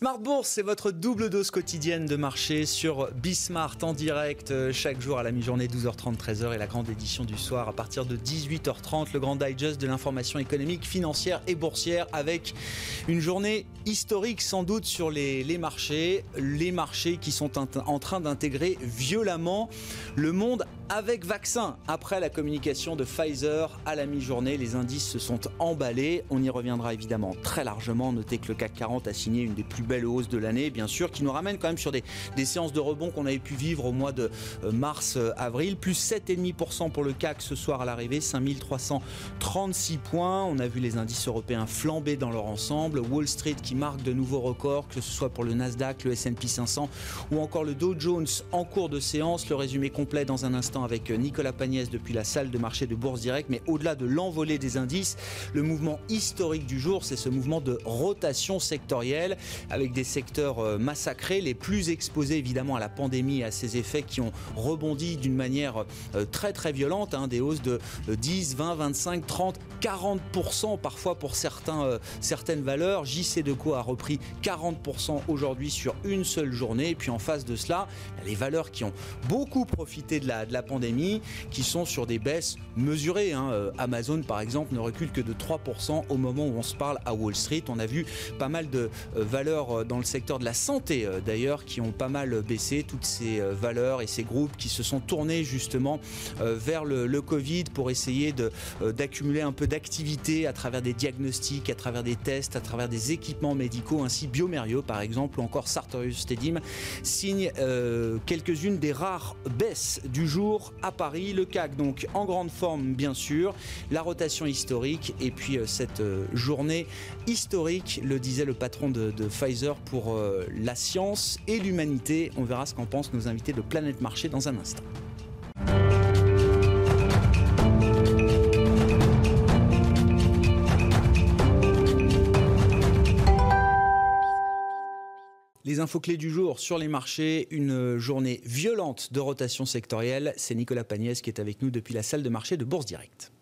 Smart Bourse, c'est votre double dose quotidienne de marché sur Bismart en direct euh, chaque jour à la mi-journée 12h30 13h et la grande édition du soir à partir de 18h30 le grand digest de l'information économique, financière et boursière avec une journée historique sans doute sur les, les marchés, les marchés qui sont en train d'intégrer violemment le monde avec vaccin. Après la communication de Pfizer à la mi-journée, les indices se sont emballés. On y reviendra évidemment très largement. Notez que le CAC 40 a signé une des plus belles hausses de l'année, bien sûr, qui nous ramène quand même sur des, séances de rebond qu'on avait pu vivre au mois de euh, mars-avril. Plus 7,5% pour le CAC ce soir à l'arrivée, 5336 points. On a vu les indices européens flamber dans leur ensemble. Wall Street qui marque de nouveaux records, que ce soit pour le Nasdaq, le S&P 500 ou encore le Dow Jones en cours de séance. Le résumé complet dans un instant avec Nicolas Pagnès depuis la salle de marché de Bourse Direct. Mais au-delà de l'envolée des indices, le mouvement historique du jour, c'est ce mouvement de rotation sectorielle avec des secteurs euh, massacrés, les plus exposés évidemment à la pandémie et à ses effets qui ont rebondi d'une manière euh, très très violente, hein, des hausses de 10, 20, 25, 30, 40% parfois pour certains, euh, certaines valeurs. JC Deco a repris 40% aujourd'hui sur une seule journée. Et puis en face de cela, les valeurs qui ont beaucoup profité de la, de la pandémie, qui sont sur des baisses mesurées. Hein. Euh, Amazon, par exemple, ne recule que de 3% au moment où on se parle à Wall Street. On a vu pas mal de euh, valeurs dans le secteur de la santé, d'ailleurs, qui ont pas mal baissé. Toutes ces valeurs et ces groupes qui se sont tournés justement vers le, Covid pour essayer d'accumuler un peu d'activité à travers des diagnostics, à travers des tests, à travers des équipements médicaux. Ainsi, Biomerio, par exemple, ou encore Sartorius Stedim signent euh, quelques-unes des rares baisses du jour à Paris. Le CAC, donc, en grande forme, bien sûr. La rotation historique et puis euh, cette euh, journée historique, le disait le patron de, de Pfizer pour la science et l'humanité. On verra ce qu'en pensent nos invités de Planète Marché dans un instant. Les infos clés du jour sur les marchés, une journée violente de rotation sectorielle. C'est Nicolas Pagnès qui est avec nous depuis la salle de marché de Bourse Directe.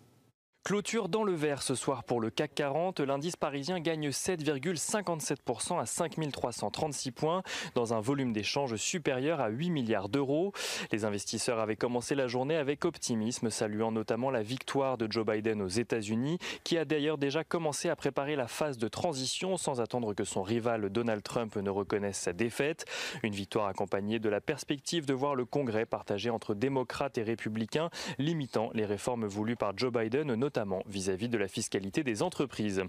Clôture dans le vert ce soir pour le CAC 40. L'indice parisien gagne 7,57% à 5336 points dans un volume d'échange supérieur à 8 milliards d'euros. Les investisseurs avaient commencé la journée avec optimisme, saluant notamment la victoire de Joe Biden aux États-Unis, qui a d'ailleurs déjà commencé à préparer la phase de transition sans attendre que son rival Donald Trump ne reconnaisse sa défaite. Une victoire accompagnée de la perspective de voir le Congrès partagé entre démocrates et républicains, limitant les réformes voulues par Joe Biden, notamment notamment vis-à-vis de la fiscalité des entreprises.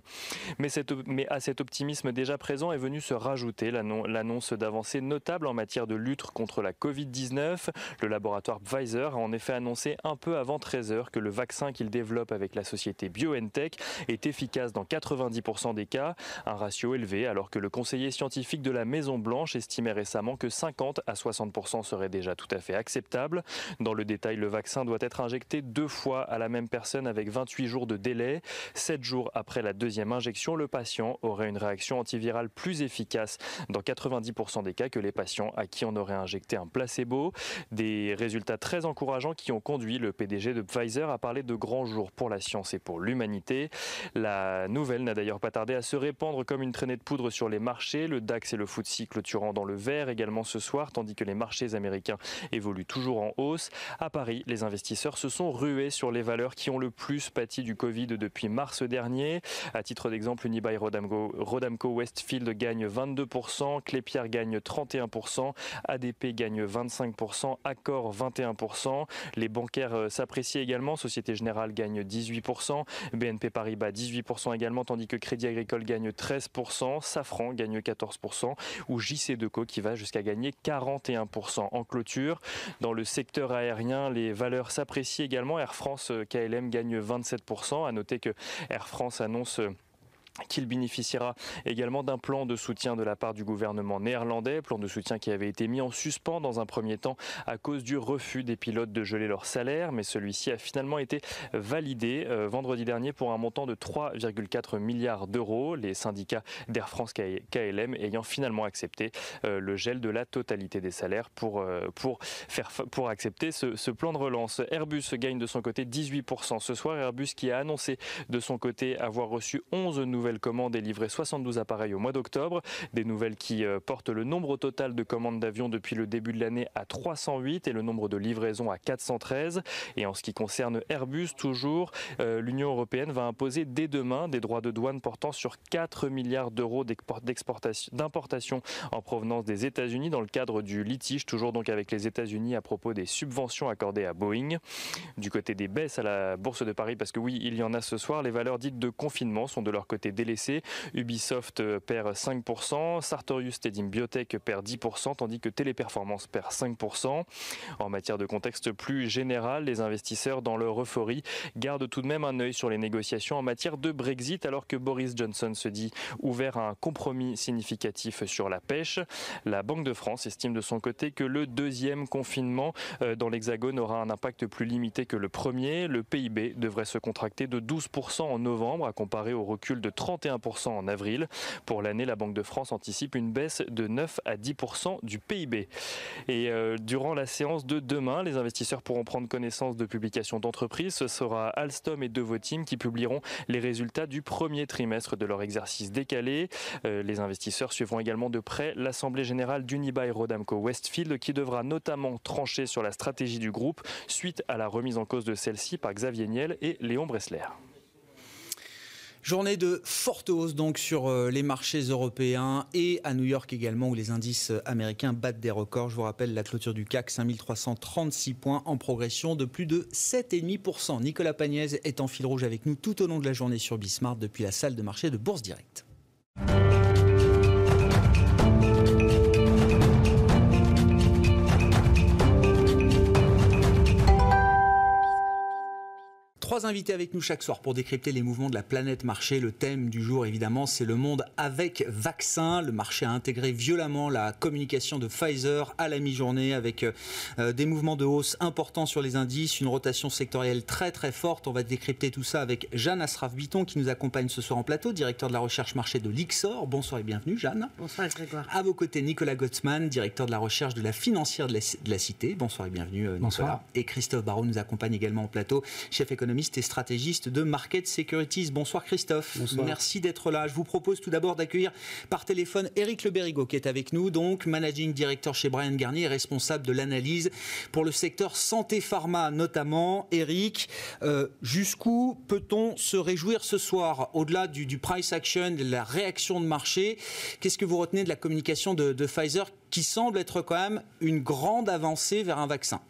Mais, à cet optimisme déjà présent est venu se rajouter l'annonce d'avancées notables en matière de lutte contre la Covid-19. Le laboratoire Pfizer a en effet annoncé un peu avant 13h que le vaccin qu'il développe avec la société BioNTech est efficace dans 90% des cas, un ratio élevé alors que le conseiller scientifique de la Maison Blanche estimait récemment que 50 à 60% serait déjà tout à fait acceptable. Dans le détail, le vaccin doit être injecté deux fois à la même personne avec 28 jours de délai. 7 jours après la deuxième injection, le patient aurait une réaction antivirale plus efficace dans 90% des cas que les patients à qui on aurait injecté un placebo. Des résultats très encourageants qui ont conduit le PDG de Pfizer à parler de grands jours pour la science et pour l'humanité. La nouvelle n'a d'ailleurs pas tardé à se répandre comme une traînée de poudre sur les marchés. Le DAX et le FTSE clôturant dans le vert également ce soir, tandis que les marchés américains évoluent toujours en hausse. À Paris, les investisseurs se sont rués sur les valeurs qui ont le plus du Covid depuis mars dernier. À titre d'exemple, Unibail Rodamco, Rodamco Westfield gagne 22%, Clépierre gagne 31%, ADP gagne 25%, Accor 21%. Les bancaires euh, s'apprécient également. Société Générale gagne 18%, BNP Paribas 18% également, tandis que Crédit Agricole gagne 13%, Safran gagne 14% ou JC Deco qui va jusqu'à gagner 41% en clôture. Dans le secteur aérien, les valeurs s'apprécient également. Air France, euh, KLM gagne 27 à noter que Air France annonce qu'il bénéficiera également d'un plan de soutien de la part du gouvernement néerlandais, plan de soutien qui avait été mis en suspens dans un premier temps à cause du refus des pilotes de geler leur salaire, mais celui-ci a finalement été validé euh, vendredi dernier pour un montant de 3,4 milliards d'euros, les syndicats d'Air France KLM ayant finalement accepté euh, le gel de la totalité des salaires pour, euh, pour, faire, pour accepter ce, ce plan de relance. Airbus gagne de son côté 18% ce soir, Airbus qui a annoncé de son côté avoir reçu 11 nouvelles commande et livré 72 appareils au mois d'octobre. Des nouvelles qui euh, portent le nombre total de commandes d'avions depuis le début de l'année à 308 et le nombre de livraisons à 413. Et en ce qui concerne Airbus, toujours, euh, l'Union européenne va imposer dès demain des droits de douane portant sur 4 milliards d'euros d'importation en provenance des États-Unis dans le cadre du litige, toujours donc avec les États-Unis à propos des subventions accordées à Boeing. Du côté des baisses à la Bourse de Paris, parce que oui, il y en a ce soir, les valeurs dites de confinement sont de leur côté Ubisoft euh, perd 5%, Sartorius Stedim Biotech perd 10%, tandis que Téléperformance perd 5%. En matière de contexte plus général, les investisseurs, dans leur euphorie, gardent tout de même un œil sur les négociations en matière de Brexit, alors que Boris Johnson se dit ouvert à un compromis significatif sur la pêche. La Banque de France estime de son côté que le deuxième confinement euh, dans l'Hexagone aura un impact plus limité que le premier. Le PIB devrait se contracter de 12% en novembre, à comparer au recul de 31% en avril. Pour l'année, la Banque de France anticipe une baisse de 9 à 10% du PIB. Et euh, durant la séance de demain, les investisseurs pourront prendre connaissance de publications d'entreprises. Ce sera Alstom et Devoteam qui publieront les résultats du premier trimestre de leur exercice décalé. Euh, les investisseurs suivront également de près l'Assemblée générale d'Unibail Rodamco Westfield qui devra notamment trancher sur la stratégie du groupe suite à la remise en cause de celle-ci par Xavier Niel et Léon Bressler. Journée de forte hausse donc sur euh, les marchés européens et à New York également où les indices américains battent des records. Je vous rappelle la clôture du CAC 5336 points en progression de plus de 7,5%. Nicolas Pagnès est en fil rouge avec nous tout au long de la journée sur Bismart depuis la salle de marché de Bourse Directe. Trois invités avec nous chaque soir pour décrypter les mouvements de la planète marché. Le thème du jour, évidemment, c'est le monde avec vaccin. Le marché a intégré violemment la communication de Pfizer à la mi-journée avec euh, des mouvements de hausse importants sur les indices, une rotation sectorielle très très forte. On va décrypter tout ça avec Jeanne Asraf-Biton qui nous accompagne ce soir en plateau, directeur de la recherche marché de l'IXOR. Bonsoir et bienvenue, Jeanne. Bonsoir, Grégoire. À vos côtés, Nicolas Gottsman, directeur de la recherche de la financière de la, Cité. Bonsoir et bienvenue, euh, Nicolas. Bonsoir. Et Christophe Barraud nous accompagne également en plateau, chef économique et stratégiste de Market Securities. Bonsoir Christophe. Bonsoir. Merci d'être là. Je vous propose tout d'abord d'accueillir par téléphone Eric Le qui est avec nous, donc managing director chez Brian Garnier, responsable de l'analyse pour le secteur santé pharma notamment. Eric, euh, jusqu'où peut-on se réjouir ce soir au-delà du, price action, de la réaction de marché? Qu'est-ce que vous retenez de la communication de, de Pfizer qui semble être quand même une grande avancée vers un vaccin?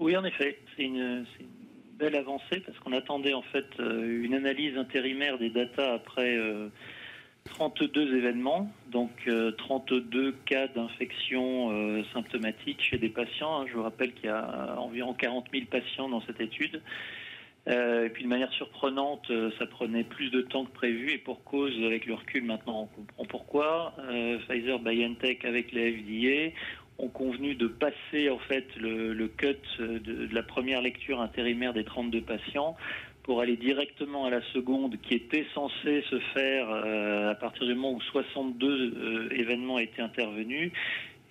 Oui, en effet, c'est une, belle avancée parce qu'on attendait en fait euh, une analyse intérimaire des datas après 32 euh, événements, donc 32 euh, cas d'infection symptomatique chez des patients. Je vous rappelle qu'il y a environ 40 000 patients dans cette étude. et puis de manière surprenante, ça prenait plus de temps que prévu et pour cause, avec le recul maintenant, on comprend pourquoi. Pfizer BioNTech avec les FDA ont convenu de passer en fait le, cut de, la première lecture intérimaire des 32 patients pour aller directement à la seconde qui était censée se faire euh, à partir du moment où 62 euh, événements étaient intervenus.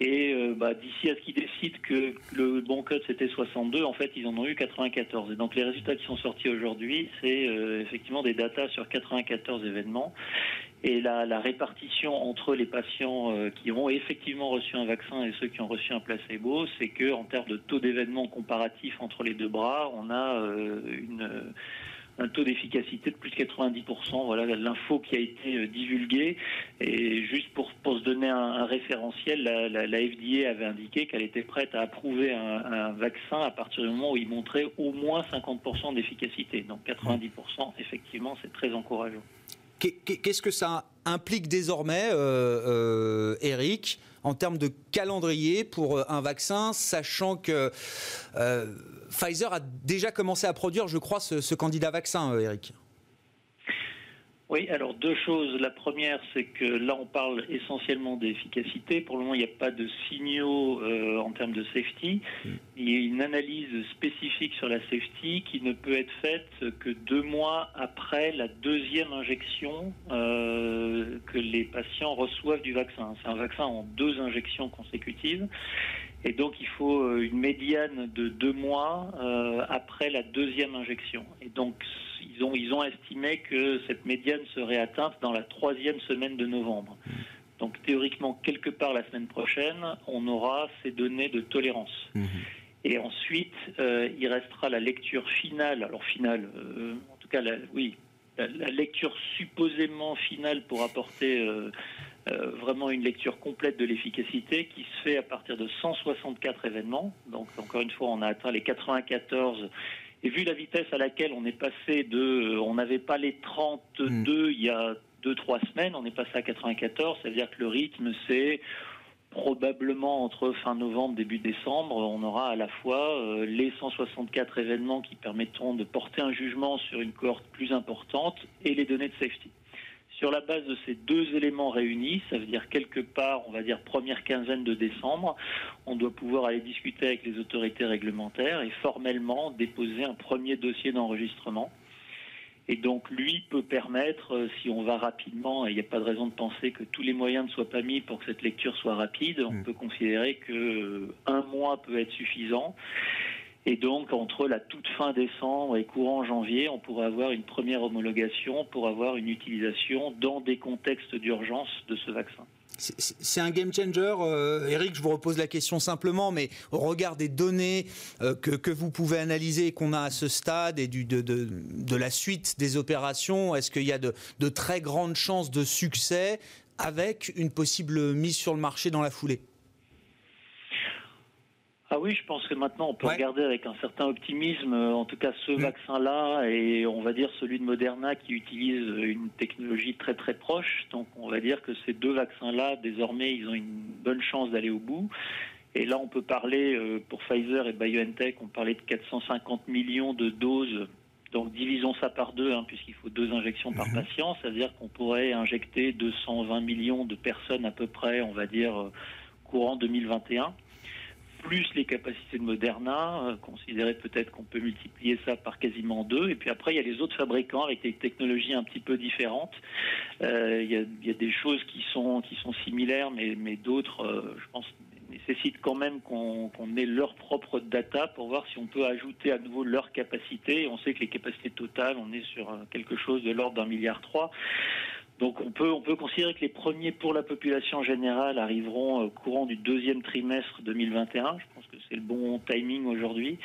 Et euh, bah, d'ici à ce qu'ils décident que le bon cut c'était 62, en fait ils en ont eu 94. Et donc les résultats qui sont sortis aujourd'hui, c'est effectivement des datas sur 94 événements. Et la, répartition entre les patients euh, qui ont effectivement reçu un vaccin et ceux qui ont reçu un placebo, c'est que en termes de taux d'événement comparatif entre les deux bras, on a euh, une, un taux d'efficacité de plus de 90%. Voilà l'info qui a été euh, divulguée. Et juste pour, se donner un, référentiel, la, FDA avait indiqué qu'elle était prête à approuver un, vaccin à partir du moment où il montrait au moins 50% d'efficacité. Donc 90%, effectivement, c'est très encourageant. Qu'est-ce que ça implique désormais, euh, euh, Eric, en termes de calendrier pour un vaccin, sachant que Pfizer a déjà commencé à produire, je crois, ce, candidat vaccin, Eric oui, alors deux choses. La première, c'est que là, on parle essentiellement d'efficacité. Pour le moment, il n'y a pas de signaux euh, en termes de safety. Mm. Il y a une analyse spécifique sur la safety qui ne peut être faite que deux mois après la deuxième injection euh, que les patients reçoivent du vaccin. C'est un vaccin en deux injections consécutives. Et donc il faut euh, une médiane de deux mois après la deuxième injection. Et donc ils ont, ils ont estimé que cette médiane serait atteinte dans la troisième semaine de novembre. Donc théoriquement, quelque part la semaine prochaine, on aura ces données de tolérance. Mhm. Et ensuite, euh, il restera la lecture finale, alors finale, euh, en tout cas, oui, la, lecture supposément finale pour apporter euh, vraiment une lecture complète de l'efficacité qui se fait à partir de 164 événements. Donc encore une fois, on a atteint les 94 et vu la vitesse à laquelle on est passé de, euh, on n'avait pas les 32 mm. il y a 2-3 semaines, on est passé à 94, c'est-à-dire que le rythme c'est probablement entre fin novembre, début décembre, on aura à la fois euh, les 164 événements qui permettront de porter un jugement sur une cohorte plus importante et les données de safety. Sur la base de ces deux éléments réunis, ça veut dire quelque part, on va dire première quinzaine de décembre, on doit pouvoir aller discuter avec les autorités réglementaires et formellement déposer un premier dossier d'enregistrement. Et donc lui peut permettre, euh, si on va rapidement, et il n'y a pas de raison de penser que tous les moyens ne soient pas mis pour que cette lecture soit rapide, on mm. peut considérer que euh, un mois peut être suffisant. Et donc, entre la toute fin décembre et courant janvier, on pourrait avoir une première homologation pour avoir une utilisation dans des contextes d'urgence de ce vaccin. C'est un game changer, euh, Eric. Je vous repose la question simplement, mais au regard des données euh, que, vous pouvez analyser et qu'on a à ce stade et du, de, de, la suite des opérations, est-ce qu'il y a de, de très grandes chances de succès avec une possible mise sur le marché dans la foulée? Ah oui, je pense que maintenant on peut regarder avec un certain optimisme, euh, en tout cas ce mm. vaccin-là et on va dire celui de Moderna qui utilise une technologie très très proche. Donc on va dire que ces deux vaccins-là, désormais, ils ont une bonne chance d'aller au bout. Et là, on peut parler euh, pour Pfizer et BioNTech, on parlait de 450 millions de doses. Donc divisons ça par deux, hein, puisqu'il faut deux injections par mm-hmm. patient. C'est-à-dire qu'on pourrait injecter 220 millions de personnes à peu près, on va dire, euh, courant 2021 plus les capacités de Moderna, euh, considérer peut-être qu'on peut multiplier ça par quasiment deux. Et puis après, il y a les autres fabricants avec des technologies un petit peu différentes. Euh, il, y a, des choses qui sont, similaires, mais, mais d'autres, euh, je pense, nécessitent quand même qu'on ait leur propre data pour voir si on peut ajouter à nouveau leur capacité. On sait que les capacités totales, on est sur quelque chose de l'ordre d'un milliard trois. Donc on peut, on peut considérer que les premiers pour la population générale arriveront au courant du deuxième trimestre 2021. Je pense que c'est le bon timing aujourd'hui.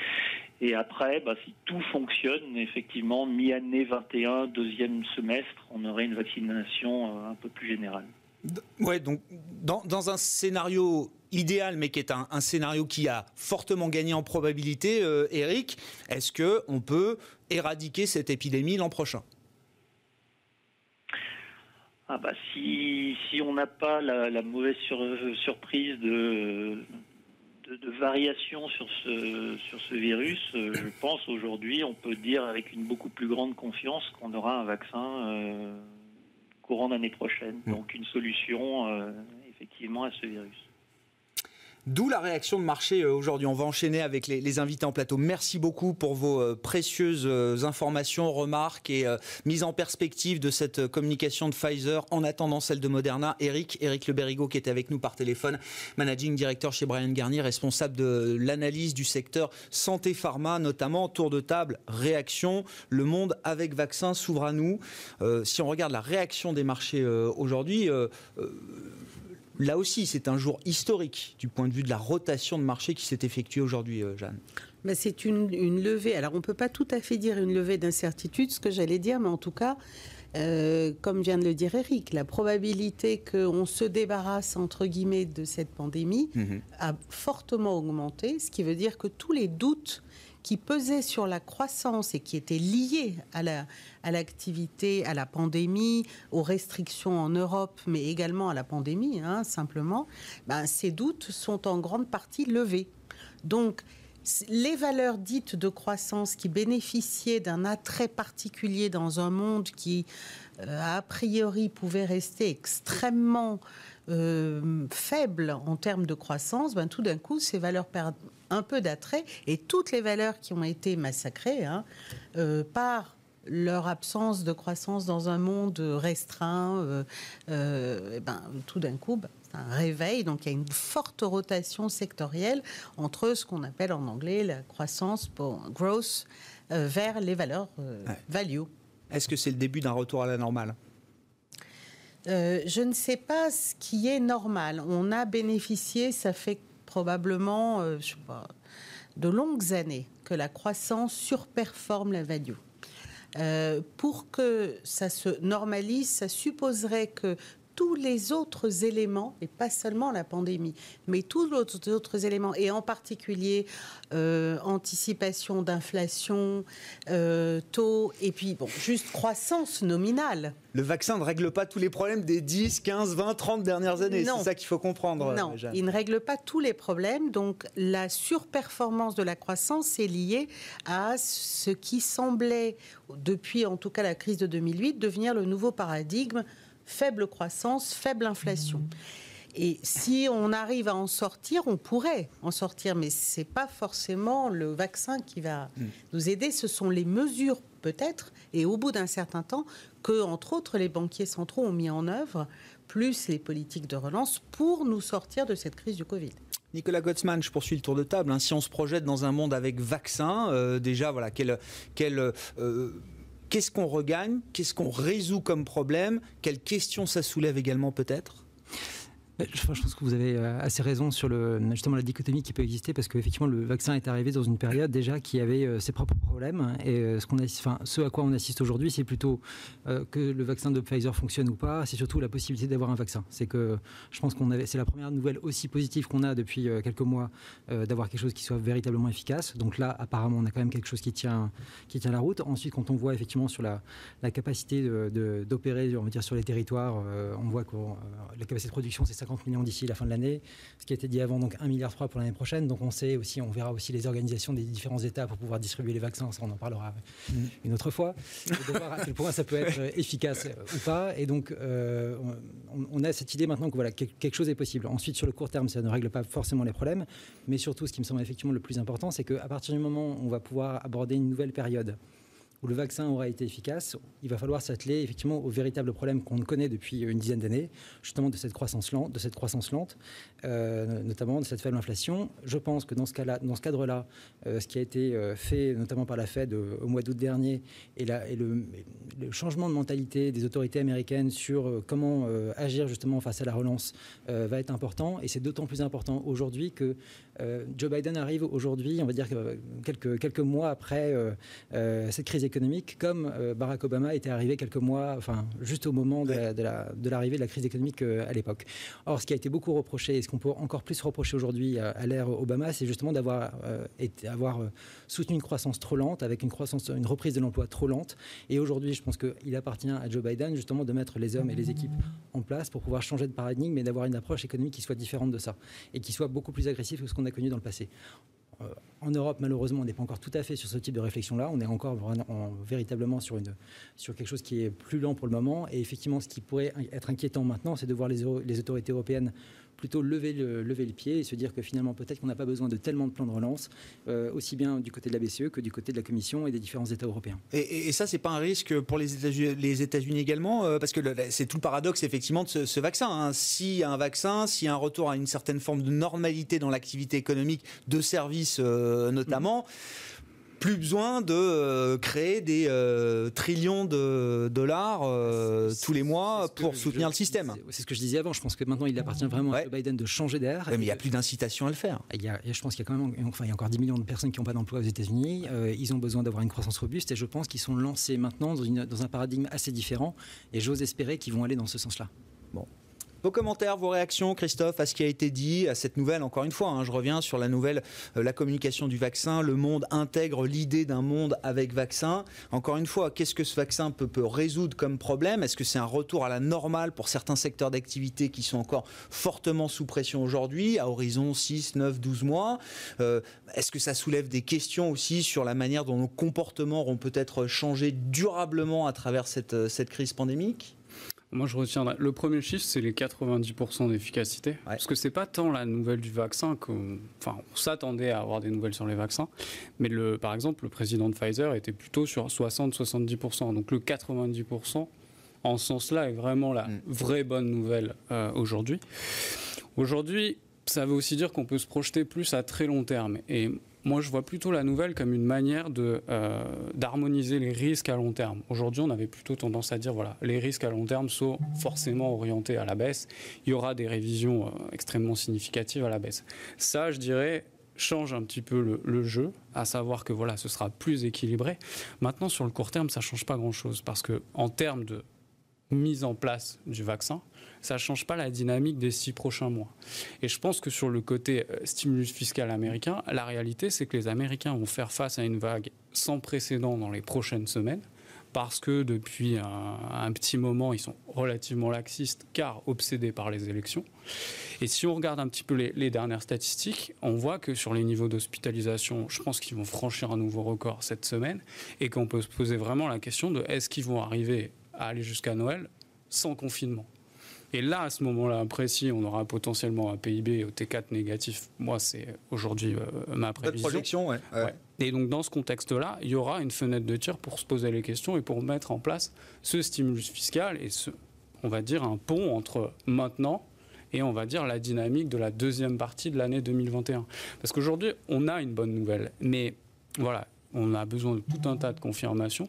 Et après, bah, si tout fonctionne, effectivement, mi-année 21, deuxième semestre, on aurait une vaccination euh, un peu plus générale. Ouais, donc dans, un scénario idéal, mais qui est un, scénario qui a fortement gagné en probabilité, euh, Eric, est-ce que on peut éradiquer cette épidémie l'an prochain? Ah bah si, si on n'a pas la, mauvaise surprise de, de, variation sur ce, sur ce virus, euh, je pense aujourd'hui on peut dire avec une beaucoup plus grande confiance qu'on aura un vaccin euh, courant d'année prochaine. Mmh. Donc une solution euh, effectivement à ce virus. D'où la réaction de marché euh, aujourd'hui. On va enchaîner avec les, invités en plateau. Merci beaucoup pour vos euh, précieuses euh, informations, remarques et mise en perspective de cette communication de Pfizer en attendant celle de Moderna. Eric, Eric Le qui était avec nous par téléphone, managing director chez Brian Garnier, responsable de l'analyse du secteur santé pharma, notamment tour de table, réaction. Le monde avec vaccin s'ouvre à nous. si on regarde la réaction des marchés aujourd'hui, Là aussi, c'est un jour historique du point de vue de la rotation de marché qui s'est effectuée aujourd'hui, euh, Jeanne. Ben, c'est une, levée. Alors, on ne peut pas tout à fait dire une levée d'incertitude, ce que j'allais dire, mais en tout cas, euh, comme vient de le dire Eric, la probabilité qu'on se débarrasse, entre guillemets, de cette pandémie mhm. a fortement augmenté, ce qui veut dire que tous les doutes qui pesaient sur la croissance et qui étaient liés à la à l'activité, à la pandémie, aux restrictions en Europe, mais également à la pandémie, hein, simplement, ben, ces doutes sont en grande partie levés. Donc, les valeurs dites de croissance qui bénéficiaient d'un attrait particulier dans un monde qui a priori pouvait rester extrêmement faible en termes de croissance, ben, tout d'un coup, ces valeurs perdent un peu d'attrait et toutes les valeurs qui ont été massacrées hein, par leur absence de croissance dans un monde restreint, euh, euh, ben, tout d'un coup, ben, c'est un réveil. Donc il y a une forte rotation sectorielle entre ce qu'on appelle en anglais la croissance pour growth euh, vers les valeurs value. Est-ce que c'est le début d'un retour à la normale? Je ne sais pas ce qui est normal. On a bénéficié, ça fait probablement pas, de longues années que la croissance surperforme la value. Euh, pour que ça se normalise, ça supposerait que tous les autres éléments, et pas seulement la pandémie, mais tous les autres éléments, et en particulier euh, anticipation d'inflation, euh, taux, et puis bon, juste croissance nominale. Le vaccin ne règle pas tous les problèmes des 10, 15, 20, 30 dernières années. C'est ça qu'il faut comprendre. Non, il ne règle pas tous les problèmes. Donc la surperformance de la croissance est liée à ce qui semblait, depuis en tout cas la crise de 2008, devenir le nouveau paradigme faible croissance, faible inflation. Et si on arrive à en sortir, on pourrait en sortir, mais ce n'est pas forcément le vaccin qui va nous aider, ce sont les mesures peut-être, et au bout d'un certain temps, que, entre autres, les banquiers centraux ont mis en œuvre, plus les politiques de relance, pour nous sortir de cette crise du Covid. Nicolas Gottsman, je poursuis le tour de table. Hein. Si on se projette dans un monde avec vaccin, euh, déjà, voilà, quel, quel euh, Qu'est-ce qu'on regagne? Qu'est-ce qu'on résout comme problème? Quelles questions ça soulève également peut-être? Je pense que vous avez euh, assez raison sur le, justement la dichotomie qui peut exister parce qu'effectivement le vaccin est arrivé dans une période déjà qui avait euh, ses propres problèmes et euh, ce, qu'on enfin, ce à quoi on assiste aujourd'hui c'est plutôt que le vaccin de Pfizer fonctionne ou pas, c'est surtout la possibilité d'avoir un vaccin. C'est que je pense qu'on avait, c'est la première nouvelle aussi positive qu'on a depuis quelques mois d'avoir quelque chose qui soit véritablement efficace. Donc là apparemment on a quand même quelque chose qui tient, qui tient la route. Ensuite quand on voit effectivement sur la, capacité d'opérer on va dire sur les territoires, on voit que la capacité de production c'est 50 millions d'ici la fin de l'année, ce qui a été dit avant, donc 1,3 milliard pour l'année prochaine. Donc on sait aussi, on verra aussi les organisations des différents États pour pouvoir distribuer les vaccins, ça on en parlera une autre fois, de voir à quel point ça peut être efficace ou pas. Et donc euh, on, a cette idée maintenant que voilà, quelque chose est possible. Ensuite, sur le court terme, ça ne règle pas forcément les problèmes, mais surtout, ce qui me semble effectivement le plus important, c'est qu'à partir du moment où on va pouvoir aborder une nouvelle période, où le vaccin aura été efficace, il va falloir s'atteler effectivement au véritable problème qu'on connaît depuis une dizaine d'années, justement de cette croissance lente, de cette croissance lente, euh, notamment de cette faible inflation. Je pense que dans ce ce cadre-là, euh, ce qui a été euh, fait notamment par la Fed au mois d'août dernier et le, changement de mentalité des autorités américaines sur comment agir justement face à la relance va être important. Et c'est d'autant plus important aujourd'hui que Joe Biden arrive aujourd'hui, on va dire quelques, quelques mois après cette crise économique, comme Barack Obama était arrivé quelques mois, enfin juste au moment de, l'arrivée de, la crise économique à l'époque. Or, ce qui a été beaucoup reproché et ce qu'on peut encore plus reprocher aujourd'hui à, l'ère Obama, c'est justement d'avoir euh, avoir euh, soutenu une croissance trop lente, avec une croissance, une reprise de l'emploi trop lente. Et aujourd'hui, je pense qu'il appartient à Joe Biden justement de mettre les hommes et les équipes en place pour pouvoir changer de paradigme et d'avoir une approche économique qui soit différente de ça et qui soit beaucoup plus agressive que ce qu'on a connu dans le passé. Euh, en Europe, malheureusement, on n'est pas encore tout à fait sur ce type de réflexion-là. On est encore véritablement sur, une, sur quelque chose qui est plus lent pour le moment. Et effectivement, ce qui pourrait être inquiétant maintenant, c'est de voir les, les autorités européennes plutôt lever le, lever le pied et se dire que finalement, peut-être qu'on n'a pas besoin de tellement de plans de relance, euh, aussi bien du côté de la BCE que du côté de la Commission et des différents États européens. Et, et, ça, c'est pas un risque pour les États-Unis, les États-Unis également, euh, parce que c'est tout le paradoxe effectivement de ce, vaccin. Hein. A un vaccin, a un retour à une certaine forme de normalité dans l'activité économique, de services euh, notamment plus besoin de euh, créer des euh, trillions de dollars euh, tous les mois pour soutenir le système. C'est ce que je disais avant. Je pense que maintenant, il appartient vraiment à Biden de changer d'air. mais il n'y a plus d'incitation à le faire. Il y a, je pense qu'il y a quand même, enfin, il y a encore 10 millions de personnes qui n'ont pas d'emploi aux États-Unis. ils ont besoin d'avoir une croissance robuste et je pense qu'ils sont lancés maintenant dans, une, dans un paradigme assez différent. Et j'ose espérer qu'ils vont aller dans ce sens-là. Bon, Vos commentaires, vos réactions, Christophe, à ce qui a été dit, à cette nouvelle, encore une fois, hein, je reviens sur la nouvelle, euh, la communication du vaccin, le monde intègre l'idée d'un monde avec vaccin. Encore une fois, qu'est-ce que ce vaccin peut, résoudre comme problème? Est-ce que c'est un retour à la normale pour certains secteurs d'activité qui sont encore fortement sous pression aujourd'hui, à horizon 6, 9, 12 mois? Euh, Est-ce que ça soulève des questions aussi sur la manière dont nos comportements auront peut-être changé durablement à travers cette, euh, cette crise pandémique? Moi, je retiendrai. Le premier chiffre, c'est les 90% d'efficacité. Parce que c'est pas tant la nouvelle du vaccin qu'on. Enfin, on s'attendait à avoir des nouvelles sur les vaccins. Mais le, par exemple, le président de Pfizer était plutôt sur 60-70%. Donc le 90%, en ce sens-là, est vraiment la mm. vraie bonne nouvelle euh, aujourd'hui. Aujourd'hui, ça veut aussi dire qu'on peut se projeter plus à très long terme. Et moi, je vois plutôt la nouvelle comme une manière euh, d'harmoniser les risques à long terme. Aujourd'hui, on avait plutôt tendance à dire, voilà, les risques à long terme sont forcément orientés à la baisse. Il y aura des révisions euh, extrêmement significatives à la baisse. Ça, je dirais, change un petit peu le, le, jeu, à savoir que voilà, ce sera plus équilibré. Maintenant, sur le court terme, ça change pas grand-chose parce que termes de mise en place du vaccin, ça ne change pas la dynamique des six prochains mois. Et je pense que sur le côté euh, stimulus fiscal américain, la réalité, c'est que les Américains vont faire face à une vague sans précédent dans les prochaines semaines parce que depuis un, petit moment, ils sont relativement laxistes, car obsédés par les élections. Et si on regarde un petit peu les, les dernières statistiques, on voit que sur les niveaux d'hospitalisation, je pense qu'ils vont franchir un nouveau record cette semaine, et qu'on peut se poser vraiment la question de est-ce qu'ils vont arriver à aller jusqu'à Noël sans confinement? Et là, à ce moment-là précis, on aura potentiellement un PIB au T4 négatif. Moi, c'est aujourd'hui euh, ma prévision. projection, ouais. Et donc, dans ce contexte-là, il y aura une fenêtre de tir pour se poser les questions et pour mettre en place ce stimulus fiscal et ce, on va dire, un pont entre maintenant et on va dire la dynamique de la deuxième partie de l'année 2021. Parce qu'aujourd'hui, on a une bonne nouvelle, mais voilà, on a besoin de tout un tas de confirmations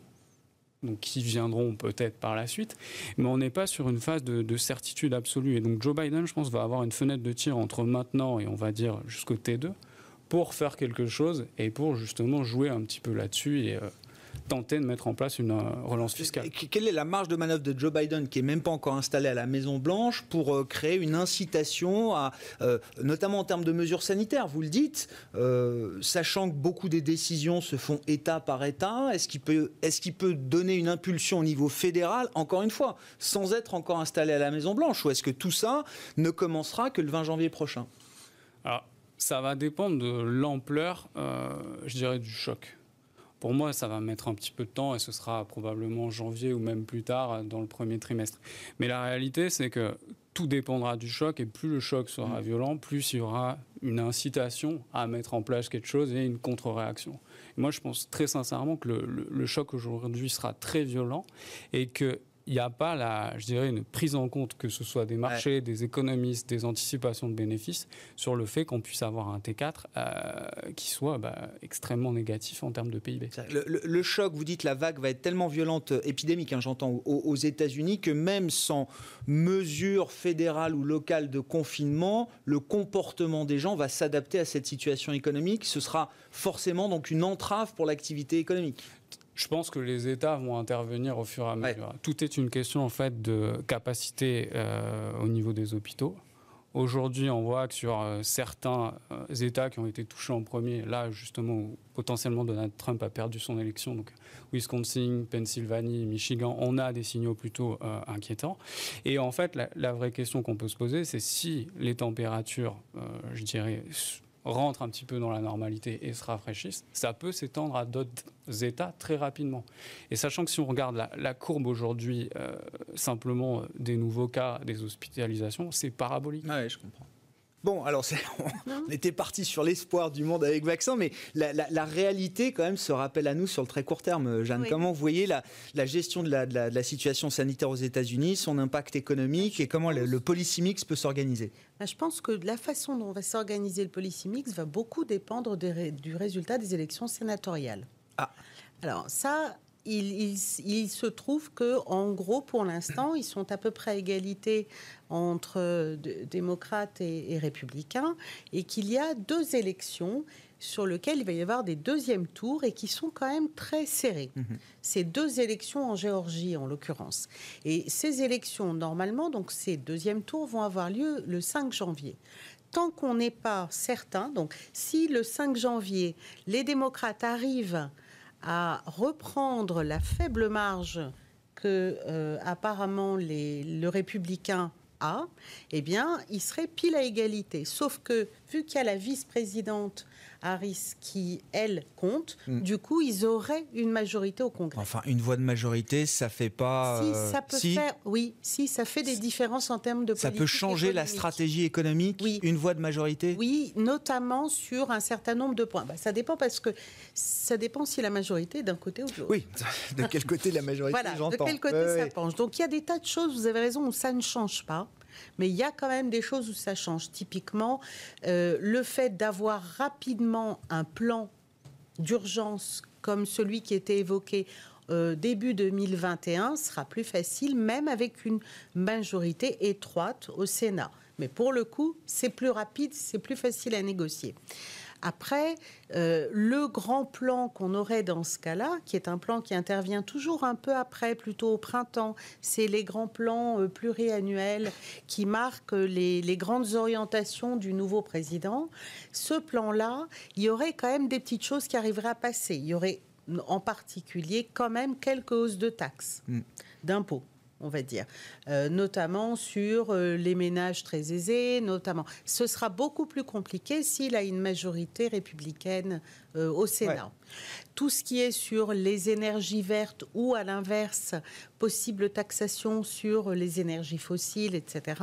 qui viendront peut-être par la suite, mais on n'est pas sur une phase de, certitude absolue. Et donc Joe Biden, je pense, va avoir une fenêtre de tir entre maintenant et on va dire jusqu'au T2 pour faire quelque chose et pour justement jouer un petit peu là-dessus et euh, tenter de mettre en place une euh, relance fiscale. Quelle est la marge de manœuvre de Joe Biden, qui est même pas encore installé à la Maison Blanche, pour euh, créer une incitation, à, euh, notamment en termes de mesures sanitaires Vous le dites, sachant que beaucoup des décisions se font État par État, est-ce qu'il peut, est peut donner une impulsion au niveau fédéral, encore une fois, sans être encore installé à la Maison Blanche, ou est-ce que tout ça ne commencera que le 20 janvier prochain? Alors, ça va dépendre de l'ampleur, je dirais, du choc. Pour moi, ça va mettre un petit peu de temps et ce sera probablement janvier ou même plus tard dans le premier trimestre. Mais la réalité, c'est que tout dépendra du choc et plus le choc sera mm. violent, plus il y aura une incitation à mettre en place quelque chose et une contre-réaction. Moi, je pense très sincèrement que le, le, le choc aujourd'hui sera très violent et que il n'y a pas, la, je dirais, une prise en compte, que ce soit des marchés, des économistes, des anticipations de bénéfices, sur le fait qu'on puisse avoir un T4 euh, qui soit bah, extrêmement négatif en termes de PIB. Le, choc, vous dites, la vague va être tellement violente, euh, épidémique, hein, j'entends, aux, aux États-Unis, que même sans mesure fédérale ou locale de confinement, le comportement des gens va s'adapter à cette situation économique. Ce sera forcément donc une entrave pour l'activité économique. Je pense que les États vont intervenir au fur et à mesure. Tout est une question en fait de capacité euh, au niveau des hôpitaux. Aujourd'hui, on voit que sur euh, certains euh, États qui ont été touchés en premier, là justement où potentiellement Donald Trump a perdu son élection, donc Wisconsin, Pennsylvanie, Michigan, on a des signaux plutôt inquiétants. Et en fait, la, la vraie question qu'on peut se poser, c'est si les températures, je dirais, rentrent un petit peu dans la normalité et se rafraîchissent, ça peut s'étendre à d'autres États très rapidement. Et sachant que si on regarde la, courbe aujourd'hui, euh, simplement euh, des nouveaux cas, des hospitalisations, c'est parabolique. Ah oui, je comprends. Bon, alors on était parti sur l'espoir du monde avec vaccin, mais la, réalité quand même se rappelle à nous sur le très court terme. Jeanne, comment vous voyez la, gestion de la, situation sanitaire aux États-Unis, son impact économique et comment le, le policy mix peut s'organiser? Bah, Je pense que la façon dont va s'organiser le policy mix va beaucoup dépendre du résultat des élections sénatoriales. Ah. Alors ça, il, se trouve que, en gros, pour l'instant, ils sont à peu près à égalité entre démocrates et, républicains, et qu'il y a deux élections sur lesquelles il va y avoir des deuxièmes tours et qui sont quand même très serrés. Mhm. Ces deux élections en Géorgie, en l'occurrence. Et ces élections, normalement, donc ces deuxièmes tours vont avoir lieu le 5 janvier tant qu'on n'est pas certain, donc si le 5 janvier, les démocrates arrivent à reprendre la faible marge que euh, apparemment le républicain a, eh bien, il serait pile à égalité. Sauf que, vu qu'il y a la vice-présidente Harris qui, elle, compte. Hmm. Du coup, ils auraient une majorité au Congrès. Enfin, une voix de majorité, ça fait pas. Si, euh, ça peut faire. Oui, si, ça fait des différences en termes de. Ça peut changer la stratégie économique. Oui. Une voix de majorité? Oui, notamment sur un certain nombre de points. Bah, ça dépend parce que ça dépend si la majorité est d'un côté ou de l'autre. Oui, de quel côté la majorité Voilà, de quel côté ça penche. Donc il y a des tas de choses. Vous avez raison où ça ne change pas. Mais il y a quand même des choses où ça change. Typiquement, euh, le fait d'avoir rapidement un plan d'urgence comme celui qui était évoqué euh, début 2021 sera plus facile, même avec une majorité étroite au Sénat. Mais pour le coup, c'est plus rapide, c'est plus facile à négocier. Après, euh, le grand plan qu'on aurait dans ce cas-là, qui est un plan qui intervient toujours un peu après, plutôt au printemps, c'est les grands plans euh, pluriannuels qui marquent les, les, grandes orientations du nouveau président. Ce plan-là, il y aurait quand même des petites choses qui arriveraient à passer. Il y aurait en particulier quand même quelques hausses de taxes, mm. d'impôts on va dire, euh, notamment sur euh, les ménages très aisés, notamment. Ce sera beaucoup plus compliqué s'il a une majorité républicaine euh, au Sénat. Tout ce qui est sur les énergies vertes ou à l'inverse, possible taxation sur les énergies fossiles, etc.